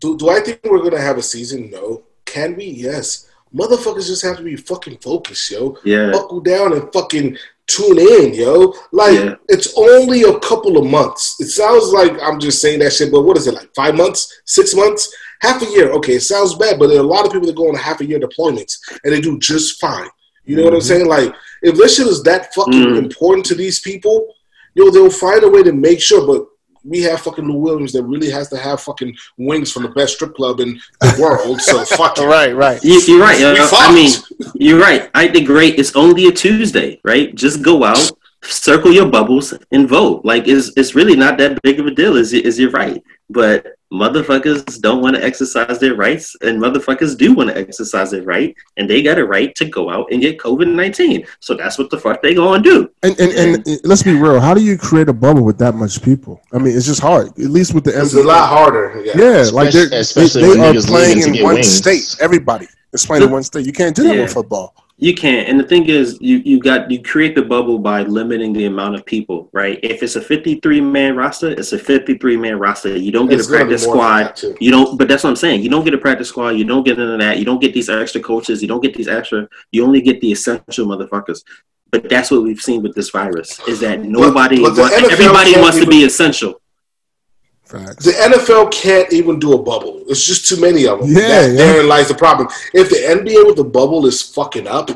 do, do I think we're gonna have a season? No. Can we? Yes. Motherfuckers just have to be fucking focused, yo. yeah, Buckle down and fucking tune in, yo. Like Yeah. it's only a couple of months. It sounds like I'm just saying that shit, but what is it like? Five months? Six months? Half a year? Okay, it sounds bad, but there are a lot of people that go on half a year deployments and they do just fine. You know what I'm Mhm. saying? Like if this shit is that fucking Mm. important to these people, yo, they'll find a way to make sure. But we have fucking Lou Williams that really has to have fucking wings from the best strip club in the <laughs> world. So fuck it. Right, right. you, you're right. yo. We uh, I mean, you're right. I think great. It's only a Tuesday, right? Just go out, circle your bubbles, and vote. Like it's it's really not that big of a deal. Is is you're right, but motherfuckers don't want to exercise their rights, and motherfuckers do want to exercise their right, and they got a right to go out and get COVID nineteen. So that's what the fuck they gonna do. And, and and uh, let's be real. How do you create a bubble with that much people? I mean, it's just hard. At least with the It's NBA. a lot harder. Yeah. Yeah, like they're, Especially- especially they, they are playing in one wings. state. Everybody is playing in one state. You can't do that Yeah. with football. You can't. And the thing is, you you got you create the bubble by limiting the amount of people, right? If it's a 53 man roster, it's a 53 man roster. You don't get It's a practice squad. You don't. But that's what I'm saying. You don't get a practice squad. You don't get into that. You don't get these extra coaches. You don't get these extra. You only get the essential motherfuckers. But that's what we've seen with this virus is that nobody, but the want- NFL everybody wants to be essential. Facts. The NFL can't even do a bubble. It's just too many of them. Yeah, That- yeah. Therein lies the problem. If the NBA with the bubble is fucking up,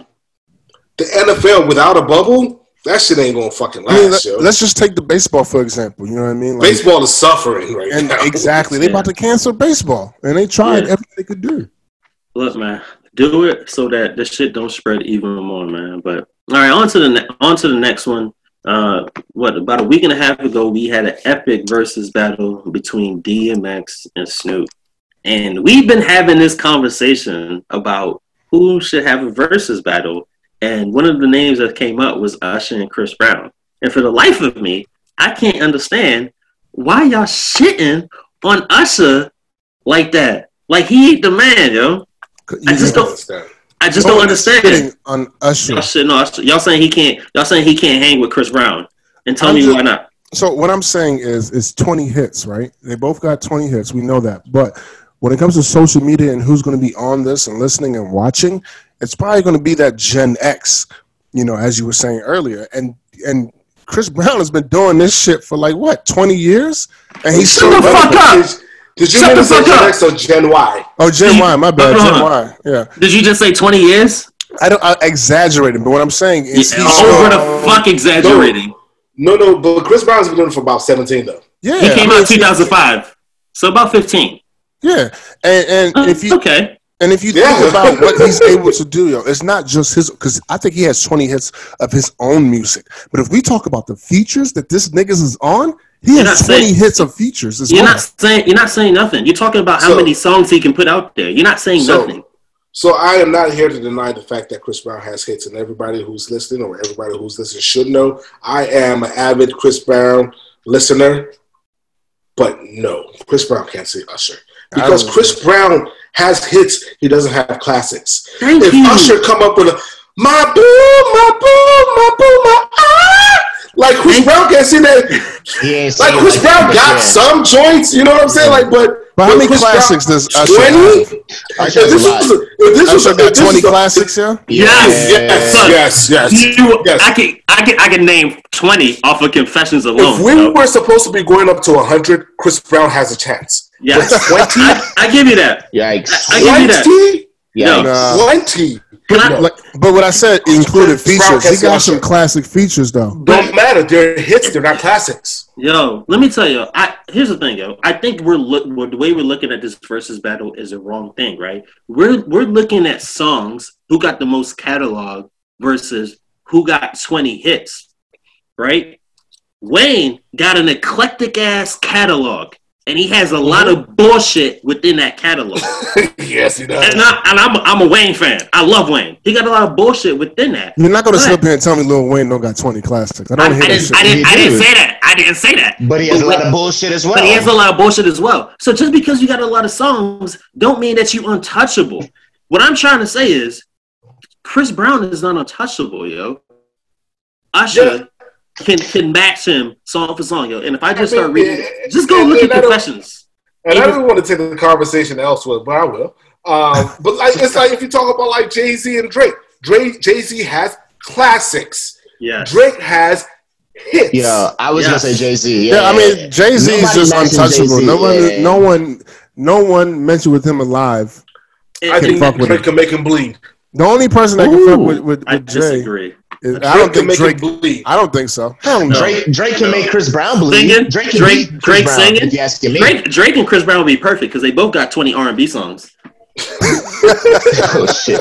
the NFL without a bubble, that shit ain't gonna fucking I mean, last, let, us just take the baseball for example. You know what I mean? Like, Baseball is suffering right and now. exactly, they Yeah. about to cancel baseball, and they tried Yeah. everything they could do. Look, man, do it so that the shit don't spread even more, man. But all right, on to the ne- on to the next one. Uh, what about a week and a half ago, we had an epic versus battle between DMX and Snoop, and we've been having this conversation about who should have a versus battle. And one of the names that came up was Usher and Chris Brown. And for the life of me, I can't understand why y'all shitting on Usher like that. Like he ain't the man, yo. I just don't- understand. I just No don't understand. shitting on Usher. Y'all shitting on Usher. Y'all saying he can't. Y'all saying he can't hang with Chris Brown. And tell I'm me just- why not. So what I'm saying is, it's 20 hits, right? They both got 20 hits. We know that, but when it comes to social media and who's going to be on this and listening and watching, it's probably going to be that Gen X, you know, as you were saying earlier. And and Chris Brown has been doing this shit for like what 20 years, and he's Shut still the fuck relevant. up! Did, did you Shut mean the fuck Gen up! X or Gen Y? Oh, Gen Y, my bad, Gen on. Y. Yeah, Did you just say twenty years? I don't I exaggerated, but what I'm saying is, Yeah, he's over still- the fuck exaggerating. No, no, but Chris Brown's been doing it for about 17 though. yeah, He I came mean, out two thousand five, so about fifteen. Yeah, and and Uh, if you okay, And if you Yeah. think about what <laughs> he's able to do, yo, it's not just his because I think he has 20 hits of his own music. But if we talk about the features that this niggas is on, he You're has not 20 saying- hits of features as you're well. not saying you're not saying nothing. You're talking about how So- many songs he can put out there. You're not saying So- nothing. So I am not here to deny the fact that Chris Brown has hits, and everybody who's listening or everybody who's listening should know I am an avid Chris Brown listener. But no, Chris Brown can't say Usher because don't- Chris Brown has hits. He doesn't have classics. Thank if you. Usher come up with a my boo, my boo, my boo, my ah, like Chris Brown can't see that. Like Chris like Brown that, got yeah. some joints, you know what I'm saying? Like, but But how many Chris Brown- classics does Usher 20? have? Usher If has this a lot. was, if this was, Usher got 20 classics, yeah? Yes, Yes, Son, yes, yes, You, yes. I can, I can, I can name twenty off of Confessions alone. If we so- were supposed to be going up to 100, Chris Brown has a chance. yes, 20? I, I give you that. Yikes. I give you that. 20? Yikes. Nah. 20. Can I, No. Like, but what I said included features. He got some classic features, though. Don't matter. They're hits. They're not classics. Yo, let me tell you. I here's the thing, yo. I think we're look we're, the way we're looking at this versus battle is a wrong thing, right? We're we're looking at songs who got the most catalog versus who got twenty hits, right? Wayne got an eclectic ass catalog. And he has a lot of bullshit within that catalog. <laughs> yes, he does. and, I, and I'm, I'm a Wayne fan. I love Wayne. He got a lot of bullshit within that. You're not gonna Go sit up here and tell me Lil Wayne don't got 20 classics. I I, don't I hear that didn't, shit. I, didn't, I didn't say that. I didn't say that. But he has a lot of bullshit as well. But he has a lot of bullshit as well. So just because you got a lot of songs, don't mean that you untouchable. What I'm trying to say is, Chris Brown is not untouchable, yo. Usher can can match him song for song, yo. And if I just I start reading, yeah, just go and- look at and I Confessions. And I don't want to take the conversation elsewhere, but I will. Um, <laughs> but like it's like if you talk about like Jay Z and Drake, Drake Jay Z has classics. Yeah, Drake has hits. Yeah, I was Yes. gonna say Jay Z. Yeah, I mean Jay Z is just untouchable. Jay-Z, No one, yeah. no one, no one mentioned with him alive. I think fuck with Drake him. can make him bleed. The only person that can fuck Ooh, with with, I Jay, disagree. Is, Drake I don't can think make Drake. him bleed. I don't think so. Hell no. Drake Drake can No. make Chris Brown believe. Singing, Drake can Drake, Chris Drake Brown, singing. If you asking me. Drake, Drake and Chris Brown would be perfect because they both got 20 R&B songs. <laughs> oh shit.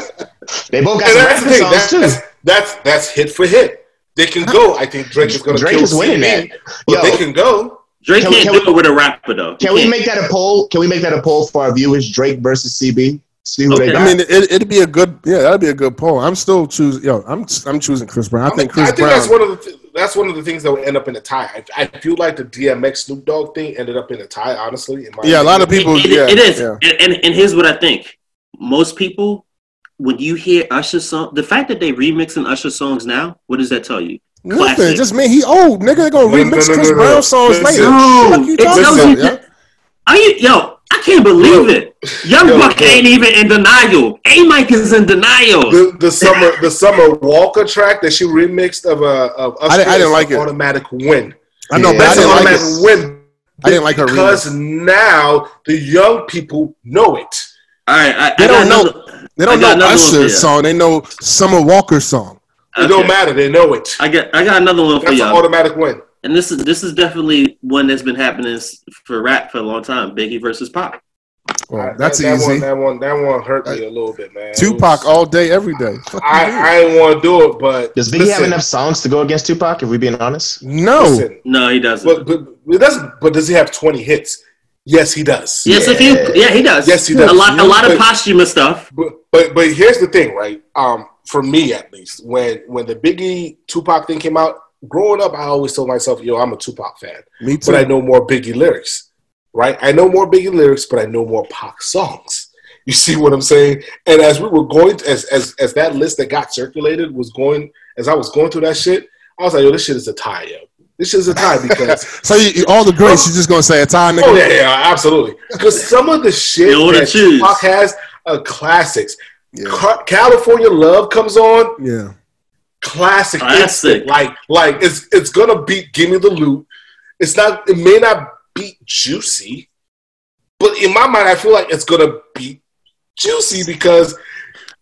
They both got And some that's the thing. songs That's, too. that's that's that's hit for hit. They can go. I think Drake is going to Drake is winning CD, that. But Yo. they can go. Drake Can we- can't can do it with a rapper though. Can He we make that a poll? Can we make that a poll for our viewers? Drake versus CB. See who Okay. they got. I mean, it, it'd be a good. Yeah, that'd be a good poll. I'm still choosing. Yo, I'm I'm choosing Chris Brown. I think Chris I think Brown. that's one of the th- that's one of the things that would end up in a tie. I, I feel like the DMX Snoop Dogg thing ended up in a tie. Honestly, in my yeah, a lot of people. It- yeah, it is. yeah. And, and and here's what I think. Most people, when you hear Usher song, the fact that they remixing Usher songs now, what does that tell you? Nothing. Classic. Just mean He old nigga. They're gonna No, no, remix no, Chris no, no. Brown songs Listen. later. No, What you it tells you Are you yo? I can't believe it. Young Yo, Buck yo. ain't even in denial. A Mike is in denial. the the summer the summer Walker track that she remixed of uh, of Usher I didn't- I didn't like an it. Automatic win. I know, Yeah, but I That's an didn't like automatic it. win. I didn't like her because now the young people know it. All right, I, They I don't know- another- They don't know another one for you. Usher's song. They know Summer Walker's song. It don't matter. They know it. I got I got another one for That's an y'all. automatic win. And this is this is definitely one that's been happening for rap for a long time. Biggie versus Pac. Well, That- that's that, easy. One, that one, that one hurt me a little bit, man. Tupac was- all day, every day. Fuck <laughs> I, mean? I didn't want to do it, but Does Biggie listen, have enough songs to go against Tupac? If we're being honest, no. Listen, No, he doesn't. but, but but does but does he have twenty hits? Yes, he does. yes, if you yeah, he does. Yes, he does. A lot a lot of But- posthumous stuff. But but but here's the thing, right? Um, for me at least, when when the Biggie Tupac thing came out, growing up, I always told myself, "Yo, I'm a Tupac fan," Me too. but I know more Biggie lyrics, right? I know more Biggie lyrics, but I know more Pac songs. <laughs> You see what I'm saying? And as we were going, as as as that list that got circulated was going, as I was going through that shit, I was like, "Yo, this shit is a tie, yo. This shit is a tie because." <laughs> so you, you- all the greats, you're just gonna say a tie, nigga. Oh yeah, yeah, absolutely. Because some of the shit that choose. Tupac has are classics. Yeah. Ca- California Love comes on, Yeah. Classic, Classic. Like, like it's it's gonna beat Give Me the Loot. It's not. It may not beat Juicy, but in my mind, I feel like it's gonna beat Juicy because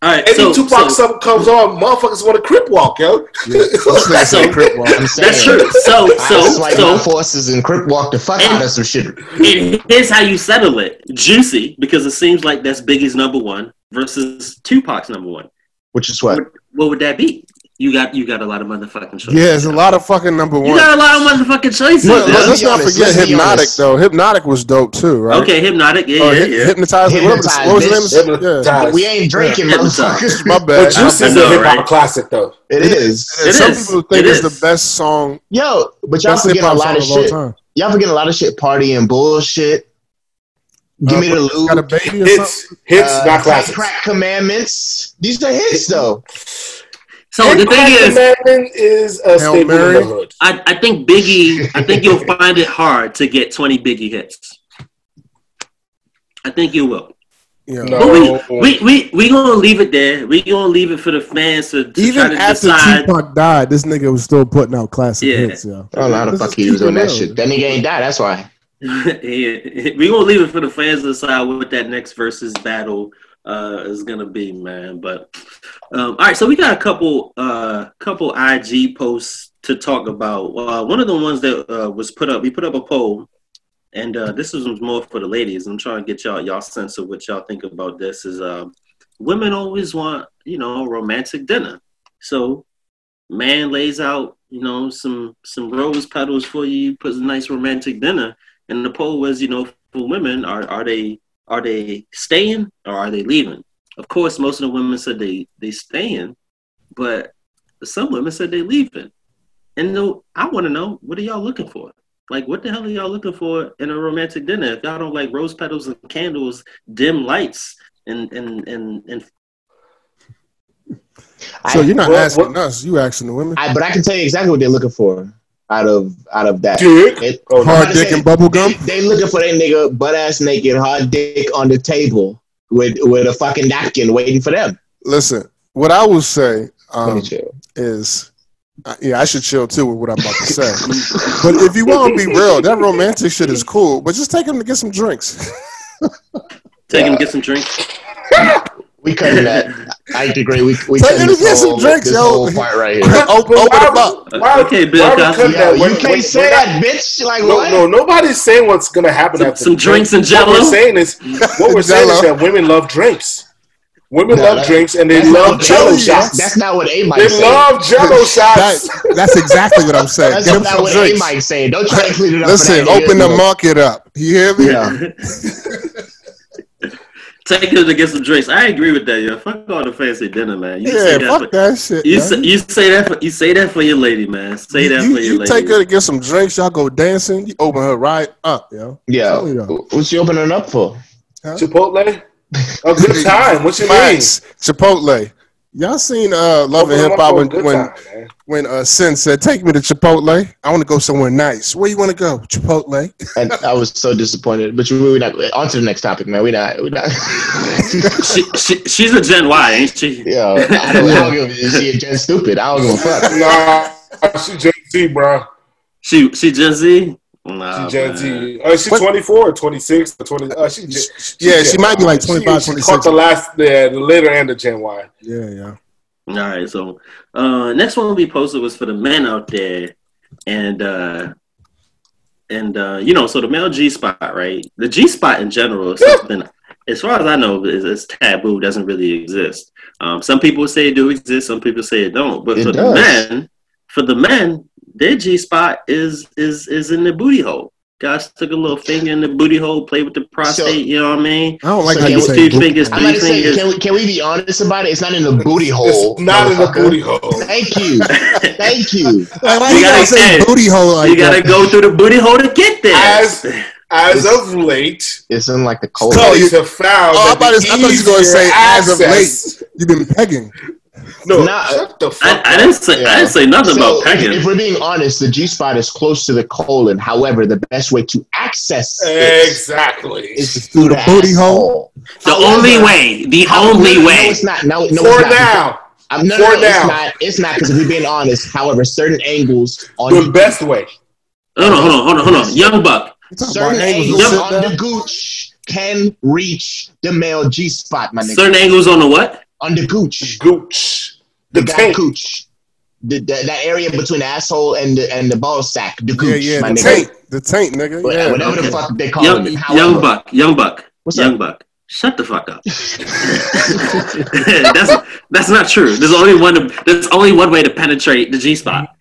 All right, any so, Tupac so song comes on, motherfuckers want to crip walk, yo. yeah. <laughs> This So- Crip Walk. I'm saying that's true. So I so swipe so forces and crip walk the fuck And- out of some shit. and here's how you settle it: Juicy, because it seems like that's Biggie's number one versus Tupac's number one. Which is what? What, what would that be? You got you got a lot of motherfucking choices. Yeah, it's a lot of fucking number one. You got a lot of motherfucking choices. But man. let's let's not honest, forget let's Hypnotic honest. though. Hypnotic was dope too, right? Okay, hypnotic. Yeah, Oh, yeah, Hy- yeah. Hypnotize. What was, what was bitch. the name? Hypnotize. Yeah. We ain't drinking, Yeah. motherfuckers. My But bad. Juicy is I know, a hip hop right? classic, though. It is. It Some is. people think It it's is. the best song. Yo, but y'all Best forget a lot of song of all shit. Y'all forget a lot of shit. Partying bullshit. Give Uh, me the loot. Got a baby? Hits, hits, uh, not classics. Crack commandments. These are hits though. So the thing Crack is, Commandment is a Hail staple Mary. in the hood. I, I think Biggie. I think you'll <laughs> find it hard to get twenty Biggie hits. I think you will. Yeah. No. We, we we we gonna leave it there. We gonna leave it for the fans to, to try Even to after decide. Tupac died, this nigga was still putting out classic Yeah. hits. Yeah. I don't know how fuck he was keep doing that shit. That nigga ain't die. That's why. <laughs> yeah, we gonna leave it for the fans to decide what that next versus battle uh, is gonna be, man. But um, all right, so we got a couple uh, couple IG posts to talk about. Uh, one of the ones that uh, was put up, we put up a poll, and uh, this was more for the ladies. I'm trying to get y'all y'all sense of what y'all think about this. Is uh, women always want you know romantic dinner, so man lays out you know some some rose petals for you, puts a nice romantic dinner. and the poll was, you know, for women, are are they are they staying or are they leaving? Of course, most of the women said they they staying, but some women said they leaving. And though I want to know, what are y'all looking for? Like, what the hell are y'all looking for in a romantic dinner? If y'all don't like rose petals and candles, dim lights, and and and and <laughs> So you're not What- asking what- us, you asking the women. I, but I can tell you exactly what they're looking for out of out of that. Dick. It- Oh, Hard dick say, and bubble They, gum. they looking for that nigga butt ass naked, hard dick on the table with with a fucking napkin waiting for them. Listen, what I will say um, is, uh, yeah, I should chill too with what I'm about to say. but if you want to be real, that romantic shit is cool. But just take him to get some drinks. take him to get some drinks. We cutting that. I agree. We we Take cutting it get some drinks, this yo. whole part right here. <laughs> open, open them up. Why, Okay, Bill why Cosby. cutting Yo, that? you When- can't when- say when that, bitch. Like No, what? no, nobody's saying what's gonna happen Some- after some the drinks and Jello. What we're saying is, what we're saying is that women love drinks. Women No, love that- drinks and they love what Jello Jello shots. That's, that's not what A Mike they said. love Jello That, shots. that's exactly what I'm saying. That's Get not some what A drinks. Mike said. Don't try to clean it up. Listen, open the market up. You hear me? Yeah. <laughs> Take him to get some drinks. I agree with that, yo. Fuck all the fancy dinner, man. You Yeah, say that fuck for, that shit. You man. say, you say that for you say that for your lady, man. Say that you, for your lady. you take her to get some drinks. Y'all go dancing. You open her right up, yo. Yeah. Tell me though. What's she opening up for? Chipotle, a good <laughs> time. What you mean? Chipotle. Y'all seen uh, Love and Hip Hop when good when, time, when uh, Sin said, "Take me to Chipotle. I want to go somewhere nice. Where you want to go? Chipotle." And I was so disappointed. But we we not on to the next topic, man. We not. We not. <laughs> she, she, she's a Gen Y, ain't she? yeah. I don't, I don't give. a- She just stupid. I don't give a fuck. Nah, she Gen Z, bro. She she Gen Z. Nah, She Gen man. Z. Uh, she What- 24 or 26 or 20. Uh, she, she, Yeah, Gen she might be like Y. 25, She, she 26. caught the last, the, the later end of Gen Y. Yeah, yeah. All right, so uh, next one we posted was for the men out there, and uh, and uh, you know, so the male G spot, right? The G spot in general is something, as far as I know, is, is taboo. Doesn't really exist. Um, some people say it do exist. Some people say it don't. But It for does. the men, for the men, their G spot is is is in the booty hole. Guys took a little finger in the booty hole, played with the prostate. you know what I mean? I don't like So how you we- say. Two booty. fingers, three about to say, can we, can we be honest about it? It's not in the booty hole. It's not in the booty hole. Thank you. <laughs> Thank you. Like, You you gotta gotta- say hey, booty hole like you gotta that? go through the booty hole to get there. As as of late, It's in like the cold. Oh, you- studies have found. Oh, I that thought, the it's- I thought you were gonna say easier as of late. You've been pegging. No, Nah, shut the I, fuck I up. didn't say I didn't say nothing So, about if, pegging. if we're being honest, the G spot is close to the colon. However, the best way to access Exactly. is Through through the booty hole? The However- only way. The only no, no, way. No, it's not. No, no, For it's not. now, I'm, no, For no, no, now. it's not. It's not because if we're being honest. However, certain angles on the the, best way. Hold on, hold on, hold on, hold on. Young Buck. Certain angles angles on the gooch can reach the male G spot, my nigga. Certain angles on the what? On the gooch, Gooch. the, The guy tank. gooch, the, the, that area between the asshole and the and the ball sack, the gooch, yeah, my the nigga. taint, the taint, nigga. Wha- Yeah, Whatever okay. the fuck they call Young, it. Young Buck. Young Buck. What's young up? Buck. Shut the fuck up. <laughs> <laughs> that's that's not true. There's only one. There's only one way to penetrate the G spot.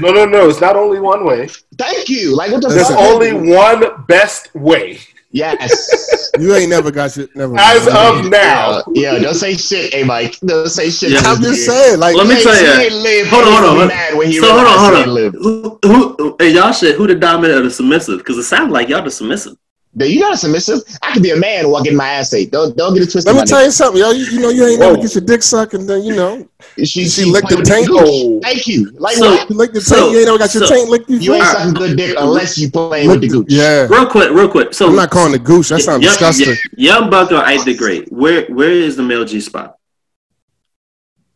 No, no, no. It's not only one way. Thank you. Like what the There's fuck? only one best way. Yes. <laughs> you ain't never got your never. As mind. of now. Uh, yeah, don't say shit, hey Mike. Don't say shit. Yeah. I'm just saying, like, Let me He tell ain't- ya. he ain't lived. Hold on, hold on, hold mad when he So hold on, realized hold on. Who, who, hey, y'all shit. Who the dominant or the submissive? Because it sounds like y'all the submissive. But you got a submissive. I could be a man while getting my ass ate. Don't don't get it twisted. let me my tell you something, yo. You, you know, you ain't Whoa. never get your dick sucked, and then you know, nigga. She, she licked the tank? gooch. Oh. Thank you. Like So- what? you lick the So- taint. You ain't never got your so- taint licked You before. ain't sucking good dick unless you playing with the gooch. Yeah, Real quick, real quick. So I'm not calling the gooch. That sounds Young- disgusting. Young Buck or Ike the Great? Where where is the male G spot?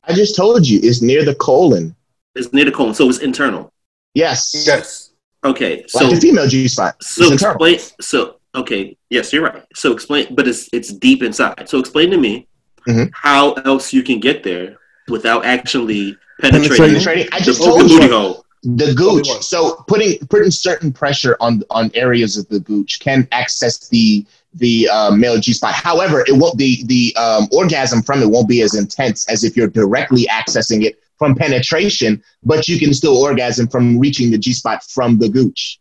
I just told you it's near the colon. It's near the colon, so it's internal. Yes. Yes. Okay, so like the female G spot. so explain. So okay, yes, you're right. So explain, but it's it's deep inside. So explain to me Mhm. how else you can get there without actually Penetrating. penetrating Penetrating. I just open told booty you hole. the gooch. So putting putting certain pressure on on areas of the gooch can access the the uh, male G spot. However, it won't the the um, orgasm from it won't be as intense as if you're directly accessing it from penetration. But you can still orgasm from reaching the G spot from the gooch.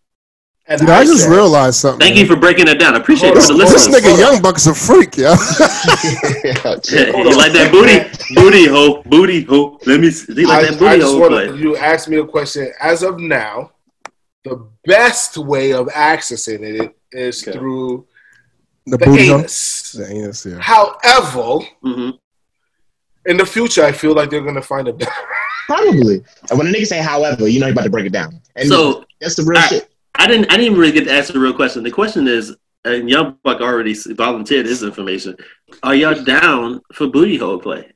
And You know, I just said, realized something. Thank you for breaking it down. I appreciate it Hold for on, the This nigga Young Buck's a freak, yo. <laughs> <laughs> you like that booty, booty hole, booty hole. Let me. See. You like I, that booty I just hole want play? you to ask me a question. As of now, the best way of accessing it is Okay. through the the booty hole. anus. The anus, yeah. However, hmm in the future, I feel like they're gonna find a better. Probably. And when a nigga say however, you know he about to break it down. And So that's the real I- shit. I didn't. I didn't really get to ask the real question. The question is, and Young Buck already volunteered his information. Are y'all down for booty hole play?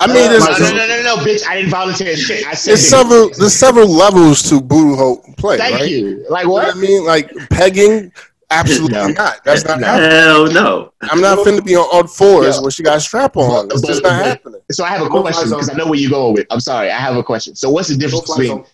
I mean, No, there's, no, no, no, no, no, bitch. I didn't volunteer shit. I said there's several there's several levels to booty hole play, Thank right? you. Like You know what? what I mean? Like pegging, absolutely No. not. That's not No. happening. Hell no. I'm not finna be on all fours Yeah. where she got a strap on. It's just not happening. So I have a question because. I know where you're going with. I'm sorry. I have a question. So what's the difference between zone.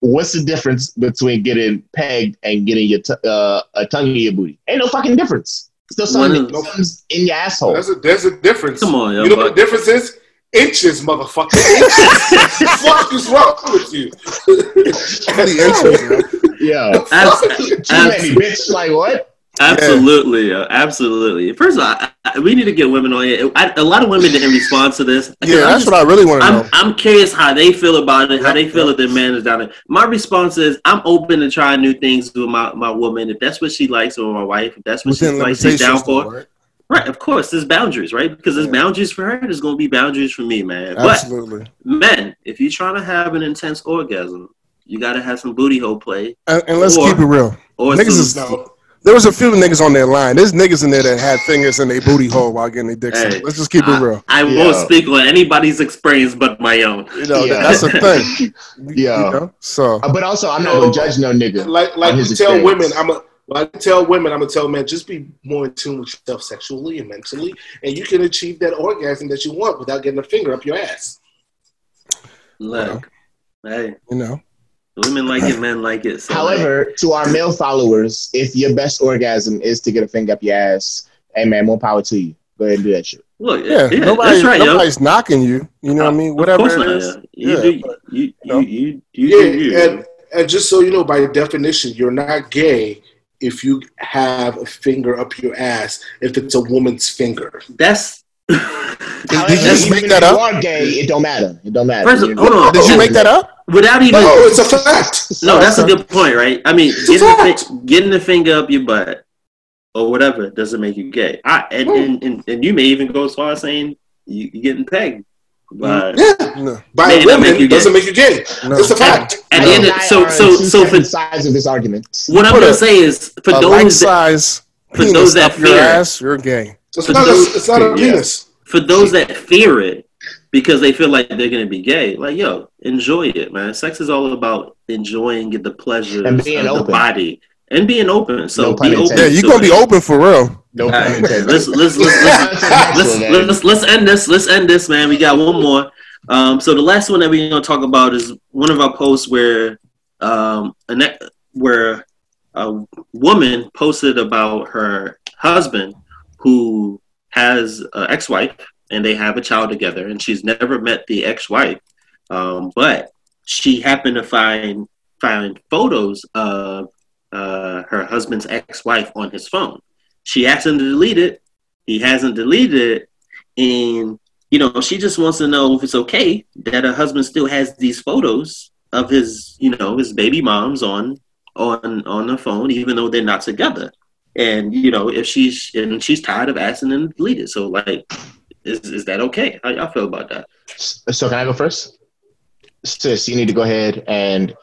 What's the difference between getting pegged and getting your t- uh, a tongue in your booty? Ain't no fucking difference. Still something, One something's in your asshole. There's a there's a difference. Come on, Young you know what the difference is? Inches, motherfucker. Inches. <laughs> fuck is wrong with you? Pretty inches, yo. Yeah. Abs- Too abs- many, bitch. Like what? Absolutely, yo, absolutely. First of all, I, I, we need to get women on here. I, a lot of women didn't respond to this. Yeah, that's what I really want to know. I'm, I'm curious how they feel about it, how they feel if their man is down there. My response is I'm open to trying new things with my, my woman. If that's what she likes or my wife, if that's what she's Within like, she's down for. right? Right, of course, there's boundaries, right? Because there's Yeah. boundaries for her, there's gonna be boundaries for me, man. But Absolutely. men, if you're trying to have an intense orgasm, you gotta have some booty hole play. And, and let's Or- keep it real. Or Niggas some, is No. There was a few niggas on their line. There's niggas in there that had fingers in their booty hole while getting their dick Hey. Let's just keep it real. I Yeah. won't speak on anybody's experience but my own. You know, Yeah. that's the thing. <laughs> Yeah. You know? So Uh, But also, I'm not gonna judge no nigga. Like like on we his tell experience. women, I'm a like I tell women, I'm gonna tell men, just be more in tune with yourself sexually and mentally, and you can achieve that orgasm that you want without getting a finger up your ass. Look, hey, you know. Women like it, men like it. So However, to our male followers, if your best orgasm is to get a finger up your ass, hey man, more power to you. Go ahead and do that shit. look, Yeah, yeah, nobody, that's right, yo. nobody's knocking you. You know what I mean? Of Whatever course it not, is. yeah. You Yeah, do, but, you, know. you, you, you, Yeah, do you. and and just so you know, by definition, you're not gay if you have a finger up your ass if it's a woman's finger. That's. However, you just even make if that you are gay, it don't matter. It don't matter. First hold on. Did you make that up? Without even. No, it's a fact. No, that's a good point, right? I mean, getting the, fi- getting the finger up your butt or whatever doesn't make you gay. I, and, and, and, and you may even go as far as saying you, you're getting pegged. Mm. But Yeah, No. by May a not make woman doesn't make you gay. No. It's a fact. at I the end of so so so for separate sides of this argument. what I'm gonna say is for A those like that, size for those that up your fear ass, you're gay. It's not, those- a, it's not a Yeah. penis. for those that fear it because they feel like they're gonna be gay, like yo, enjoy it, man. Sex is all about enjoying the pleasure And being of the body and being open. So No be open. Yeah, you're gonna be it. open for real. No All pun right, let's let's let's let's <laughs> let's, let's let's end this. Let's end this, man. We got one more. Um, so the last one that we're gonna talk about is one of our posts where um, a where a woman posted about her husband who has an ex-wife and they have a child together, and she's never met the ex-wife, um, but she happened to find find photos of uh, her husband's ex-wife on his phone. She asked him to delete it. He hasn't deleted it, and you know she just wants to know if it's okay that her husband still has these photos of his, you know, his baby moms on on on the phone, even though they're not together. And you know, if she's and she's tired of asking them to delete it, so like, is is that okay? How y'all feel about that? So can I go first? Sis, you need to go ahead and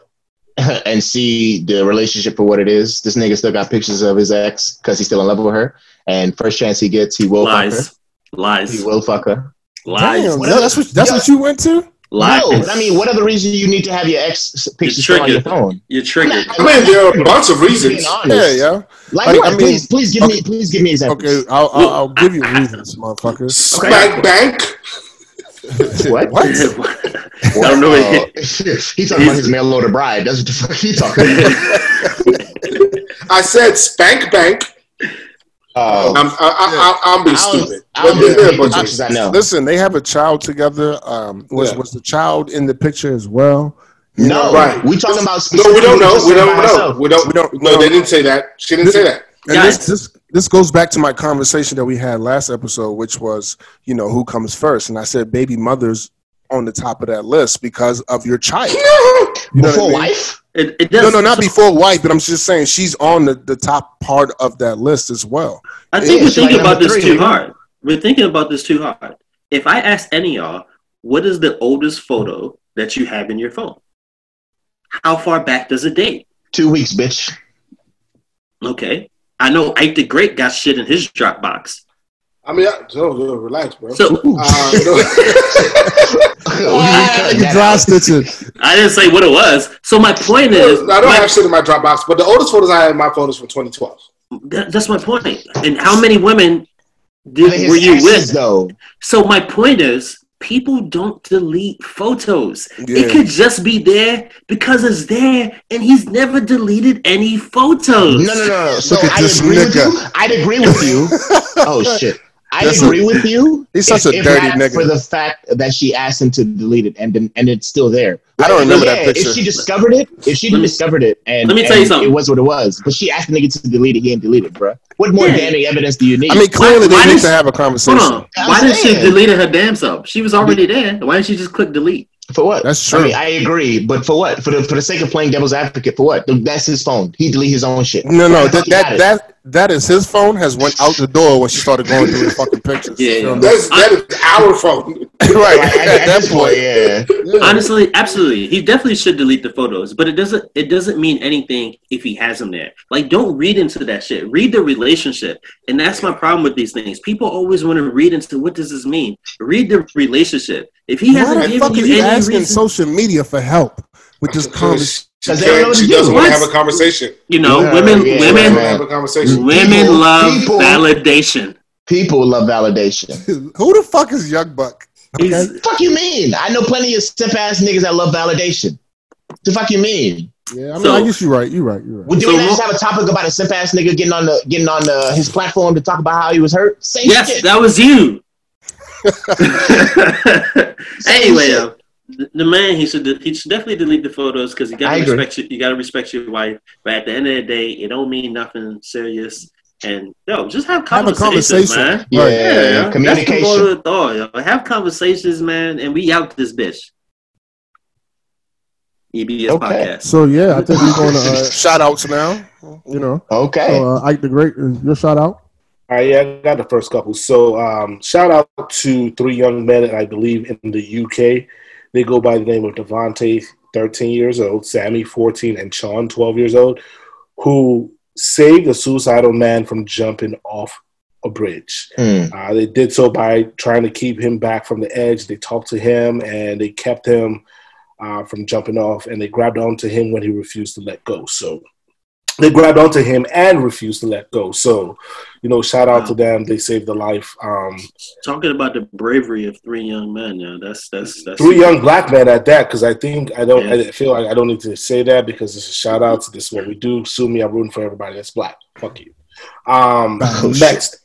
<laughs> and see the relationship for what it is. This nigga still got pictures of his ex because he's still in love with her. And first chance he gets, he will fuck her. Lies, lies, He will fuck her. lies, Damn, Whatever. that's what that's Yeah. what you went to. Lies. No, but I mean, what other reason you need to have your ex pictures on your phone? You're triggered. I mean, there are a bunch of reasons. Being honest. Yeah, yeah. Like, Like, what? I mean- please, please give me, please give me examples. Okay, I'll, I'll, I'll give you <laughs> reasons, motherfuckers. Smack bank. <laughs> What? <laughs> What? I don't know. Uh, He's talking about his mail order bride. That's what the fuck he talking about. I said spank bank. Uh, I'm, I, I, I, I'm being I don't- stupid. I don't But do there are a the bunch of pictures I know. Listen, they have a child together. Um, was Yeah. was the child in the picture as well? No, Right. We talking about No, we don't know. We don't know. herself. We don't. We don't- No, no. they didn't say that. She didn't say that. And Guys. this, this this goes back to my conversation that we had last episode, which was, you know, who comes first, and I said baby mothers on the top of that list because of your child. You know what I mean? wife? It, it does. No, no, not before wife, but I'm just saying she's on the, the top part of that list as well. I think Yeah, we're she's like thinking about this three, too hard. We're thinking about this too hard. If I ask any of y'all, what is the oldest photo that you have in your phone? How far back does it date? Two weeks, bitch. Okay. I know Ike the Great got shit in his Dropbox. I mean, I, no, no, relax, bro. So Uh, no. You dry stitching. I didn't say what it was. So my point is, I don't my- have shit in my Dropbox, but the oldest photos I have in my phone is from 2012. that- that's my point. And how many women I did, were you with? though? So my point is, people don't delete photos. Yeah. It could just be there because it's there, and he's never deleted any photos. No, no, no. no. So Look at I this agree with nigga. you. I'd agree with you. <laughs> Oh shit. I That's agree with you. <laughs> He's such if- a if dirty not nigga. For the fact that she asked him to delete it and then and it's still there. I don't remember that picture. If she discovered it, if she me- discovered it and let me tell you something. it was what it was. But she asked the nigga to delete it, he didn't delete it, bro. What more Yeah. damning evidence do you need? I mean, clearly why they need to have a Hold conversation. on. I'm Why didn't she delete her damn self? She was already there. Why didn't she just click delete? for what? That's I true. mean, I agree, but for what? For the for the sake of playing devil's advocate, for what? That's his phone. He delete his own shit. No, no, Why the that fuck he got that, that that is his phone has went out the door when she started going through the fucking pictures. Yeah, You know what That's, that is our phone. <laughs> Right. Like, at, At at that point, point, yeah. <laughs> Honestly, absolutely. He definitely should delete the photos, but it doesn't it doesn't mean anything if he has them there. Like don't read into that shit. Read the relationship. And that's my problem with these things. People always want to read into what does this mean? Read the relationship. If he why hasn't the given fuck you any asking reason, social media for help with this conversation? She, 'Cause they don't know what she to do. doesn't want to have a conversation. you know, Yeah, women yeah, women doesn't man. want to have a conversation. women People- love people- validation. People love validation. <laughs> Who the fuck is Young Buck? Okay. He's, fuck you mean? I know plenty of stiff ass niggas that love validation. The fuck you mean? Yeah, I mean, So- I guess you're right. You're right. You're right. Would you So not just have a topic about a simp ass nigga getting on the getting on the, his platform to talk about how he was hurt? Same yes, shit. that was you. <laughs> <laughs> Anyway, shit. Uh, the, the man he should he should definitely delete the photos because you gotta agree. respect your, you gotta respect your wife. But at the end of the day, it don't mean nothing serious. And yo, just have Have a conversations, conversation. man. yeah, Right. Yeah, yo. communication. That's the moral of the thought, yo. Have conversations, man, and we out this bitch. EBS Okay. podcast. So yeah, I think we're going to, uh, <laughs> Shout outs now. you know, Okay. so, uh, Ike the Great, your shout out. All right, yeah, I got the first couple. So, um, shout out to three young men, I believe, in the UK. They go by the name of Devonte, 13 years old, Sammy, 14, and Sean, 12 years old, who saved a suicidal man from jumping off a bridge. Hmm. Uh, they did so by trying to keep him back from the edge. They talked to him and they kept him uh, from jumping off, and they grabbed onto him when he refused to let go. So they grabbed onto him and refused to let go. So, you know, shout out to them. They saved the life. Um, Talking about the bravery of three young men, yeah, that's that's that's three young black men at that, because I think I don't. Yeah. I feel like I don't need to say that because it's a shout out to this. is what we do. Sue me. I'm rooting for everybody that's black. Fuck you. Um, Oh, next,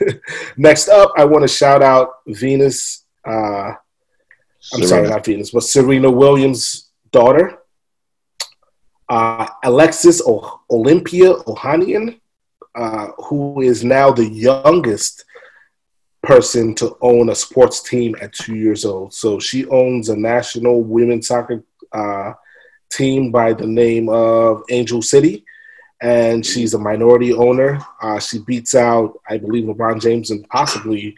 <laughs> next up, I want to shout out Venus. Uh, I'm sorry, not Venus, but Serena Williams' daughter, uh, Alexis o- Olympia Ohanian, uh, who is now the youngest person to own a sports team at two years old. So she owns a national women's soccer uh, team by the name of Angel City. And she's a minority owner. Uh, she beats out, I believe, LeBron James and possibly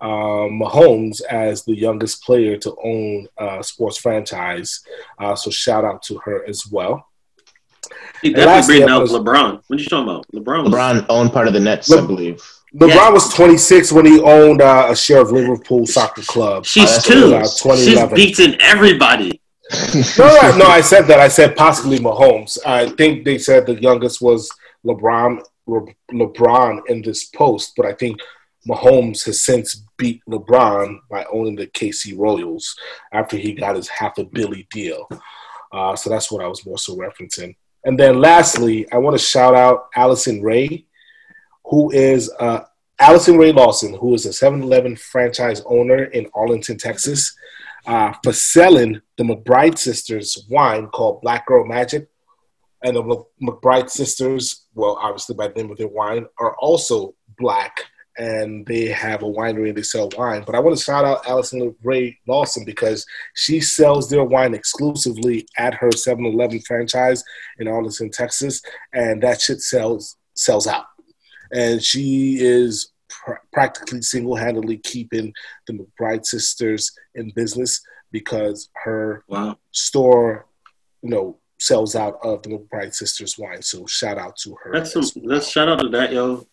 um, Mahomes as the youngest player to own a sports franchise. Uh, so shout out to her as well. He And definitely lastly, beating out was- LeBron. What are you talking about? LeBron. was- LeBron owned part of the Nets, I believe. LeBron Yeah. was 26 when he owned uh, a share of Liverpool Soccer Club. She's that's two. was, uh, She's 2011. beating everybody. <laughs> No, no, no, I said that. I said possibly Mahomes. I think they said the youngest was LeBron. Le- LeBron in this post, but I think Mahomes has since beat LeBron by owning the KC Royals after he got his half a billy deal. Uh, so that's what I was more so referencing. And then lastly, I want to shout out Allison Rae, who is uh, Allison Rae Lawson, who is a 7 Eleven franchise owner in Arlington, Texas. uh, for selling the McBride sisters wine called Black Girl Magic. And the McBride sisters, well, obviously by the name of their wine, are also black and they have a winery and they sell wine. But I want to shout out Allison Rae Lawson because she sells their wine exclusively at her 7-Eleven franchise in Arlington, Texas, and that shit sells sells out. And she is pr- practically single-handedly keeping the McBride sisters in business because her Wow. store, you know, sells out of the McBride sisters wine. So shout out to her. That's some. Let's shout out to that, yo.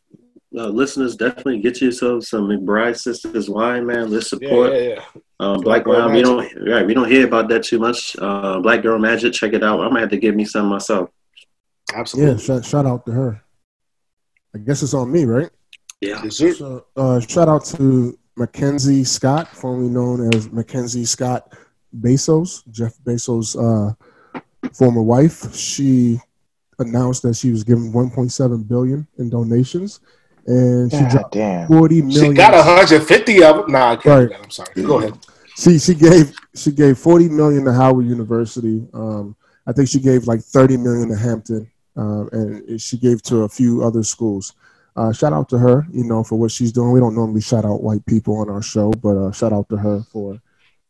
Uh, listeners, definitely get yourself some McBride Sisters wine, man. Let's support yeah, yeah. Um, Black Black Girl Wine. We don't. Right, we don't hear about that too much. Uh, Black Girl Magic. Check it out. I'm gonna have to give me some myself. Absolutely. Yeah, shout, shout out to her. I guess it's on me, right? Yeah. So, uh, shout out to Mackenzie Scott, formerly known as Mackenzie Scott Bezos, Jeff Bezos' uh, former wife. She announced that she was giving 1.7 billion in donations, and she God dropped damn. 40 million. She got 150 of them. Nah, I can't do Right. that. I'm sorry. Go ahead. She she gave she gave 40 million to Howard University. Um, I think she gave like 30 million to Hampton, um, and she gave to a few other schools. Uh, shout out to her, you know, for what she's doing. We don't normally shout out white people on our show, but uh, shout out to her for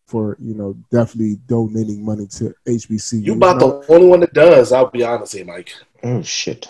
for you know definitely donating money to HBCU. You about the only one that does. I'll be honest here, Mike. Oh shit.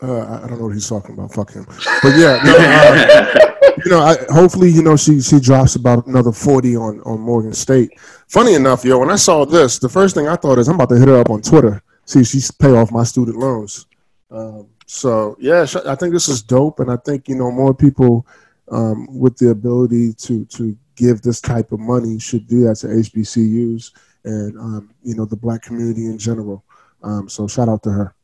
Uh, I- don't know what he's talking about. Fuck him. But yeah, no, uh, <laughs> you know, I, hopefully, you know, she she drops about another forty on on Morgan State. Funny enough, yo, when I saw this, the first thing I thought is I'm about to hit her up on Twitter, see if she's pay off my student loans. Um, so yeah, sh- I think this is dope, and I think you know more people um, with the ability to to give this type of money should do that to HBCUs and um, you know the black community in general. Um, so shout out to her.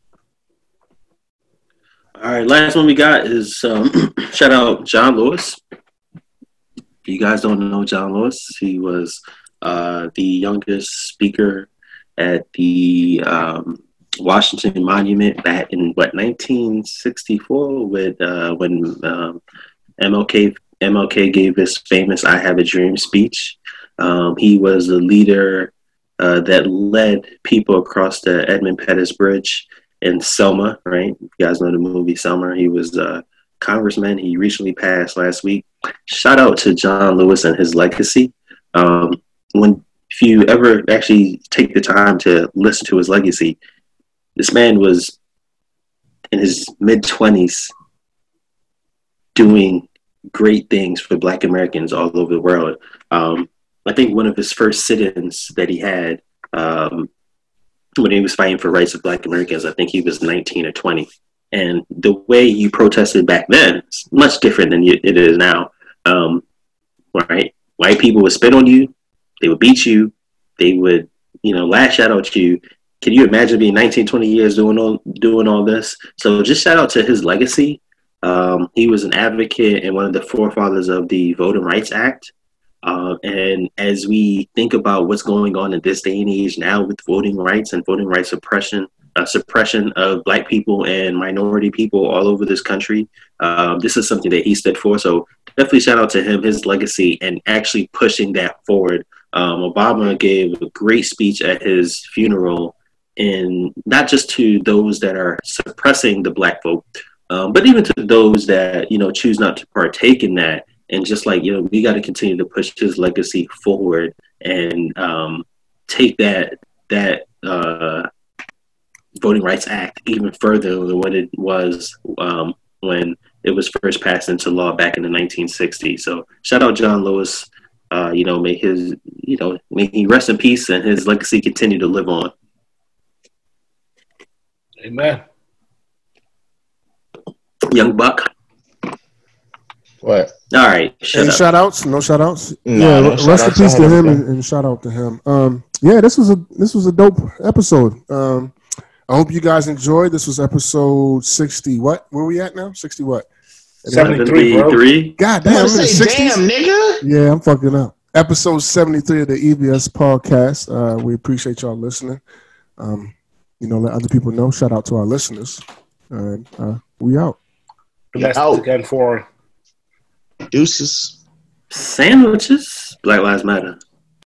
All right, last one we got is um, <clears throat> shout out John Lewis. You guys don't know John Lewis. He was uh, the youngest speaker at the um, Washington Monument back in what 1964 with uh, when um, MLK MLK gave his famous "I Have a Dream" speech. Um, he was the leader uh, that led people across the Edmund Pettus Bridge in Selma, right? You guys know the movie Selma. He was a congressman. He recently passed last week. Shout out to John Lewis and his legacy. Um, when if you ever actually take the time to listen to his legacy, this man was in his mid twenties doing great things for Black Americans all over the world. Um, I think one of his first sit-ins that he had um, when he was fighting for rights of Black Americans, I think he was 19 or 20. And the way you protested back then is much different than it is now. Um, right? White people would spit on you, they would beat you, they would, you know, lash out at you. Can you imagine being 19, 20 years doing all doing all this? So just shout out to his legacy. Um, he was an advocate and one of the forefathers of the Voting Rights Act. Uh, and as we think about what's going on in this day and age now with voting rights and voting rights suppression, uh, suppression of Black people and minority people all over this country, um, this is something that he stood for. So definitely shout out to him, his legacy, and actually pushing that forward. Um, Obama gave a great speech at his funeral, and not just to those that are suppressing the Black vote, um, but even to those that you know choose not to partake in that and just like you know we got to continue to push his legacy forward and um, take that that uh, voting rights act even further than what it was um, when it was first passed into law back in the 1960s so shout out john lewis uh, you know may his you know may he rest in peace and his legacy continue to live on. Amen. young buck What? all right shut Any up. shout outs? No shout outs? No, yeah, no rest in peace to him and, and shout out to him. Um, yeah, this was a this was a dope episode. Um, I hope you guys enjoyed. This was episode sixty. What? Where we at now? Sixty what? 73, 73. God damn, I'm gonna in the say, damn, nigga. Yeah, I'm fucking up. Episode seventy three of the EBS podcast. Uh, we appreciate y'all listening. Um, you know, let other people know. Shout out to our listeners. And uh, we out. Blessed Out. again for Deuces. Sandwiches. Black Lives Matter.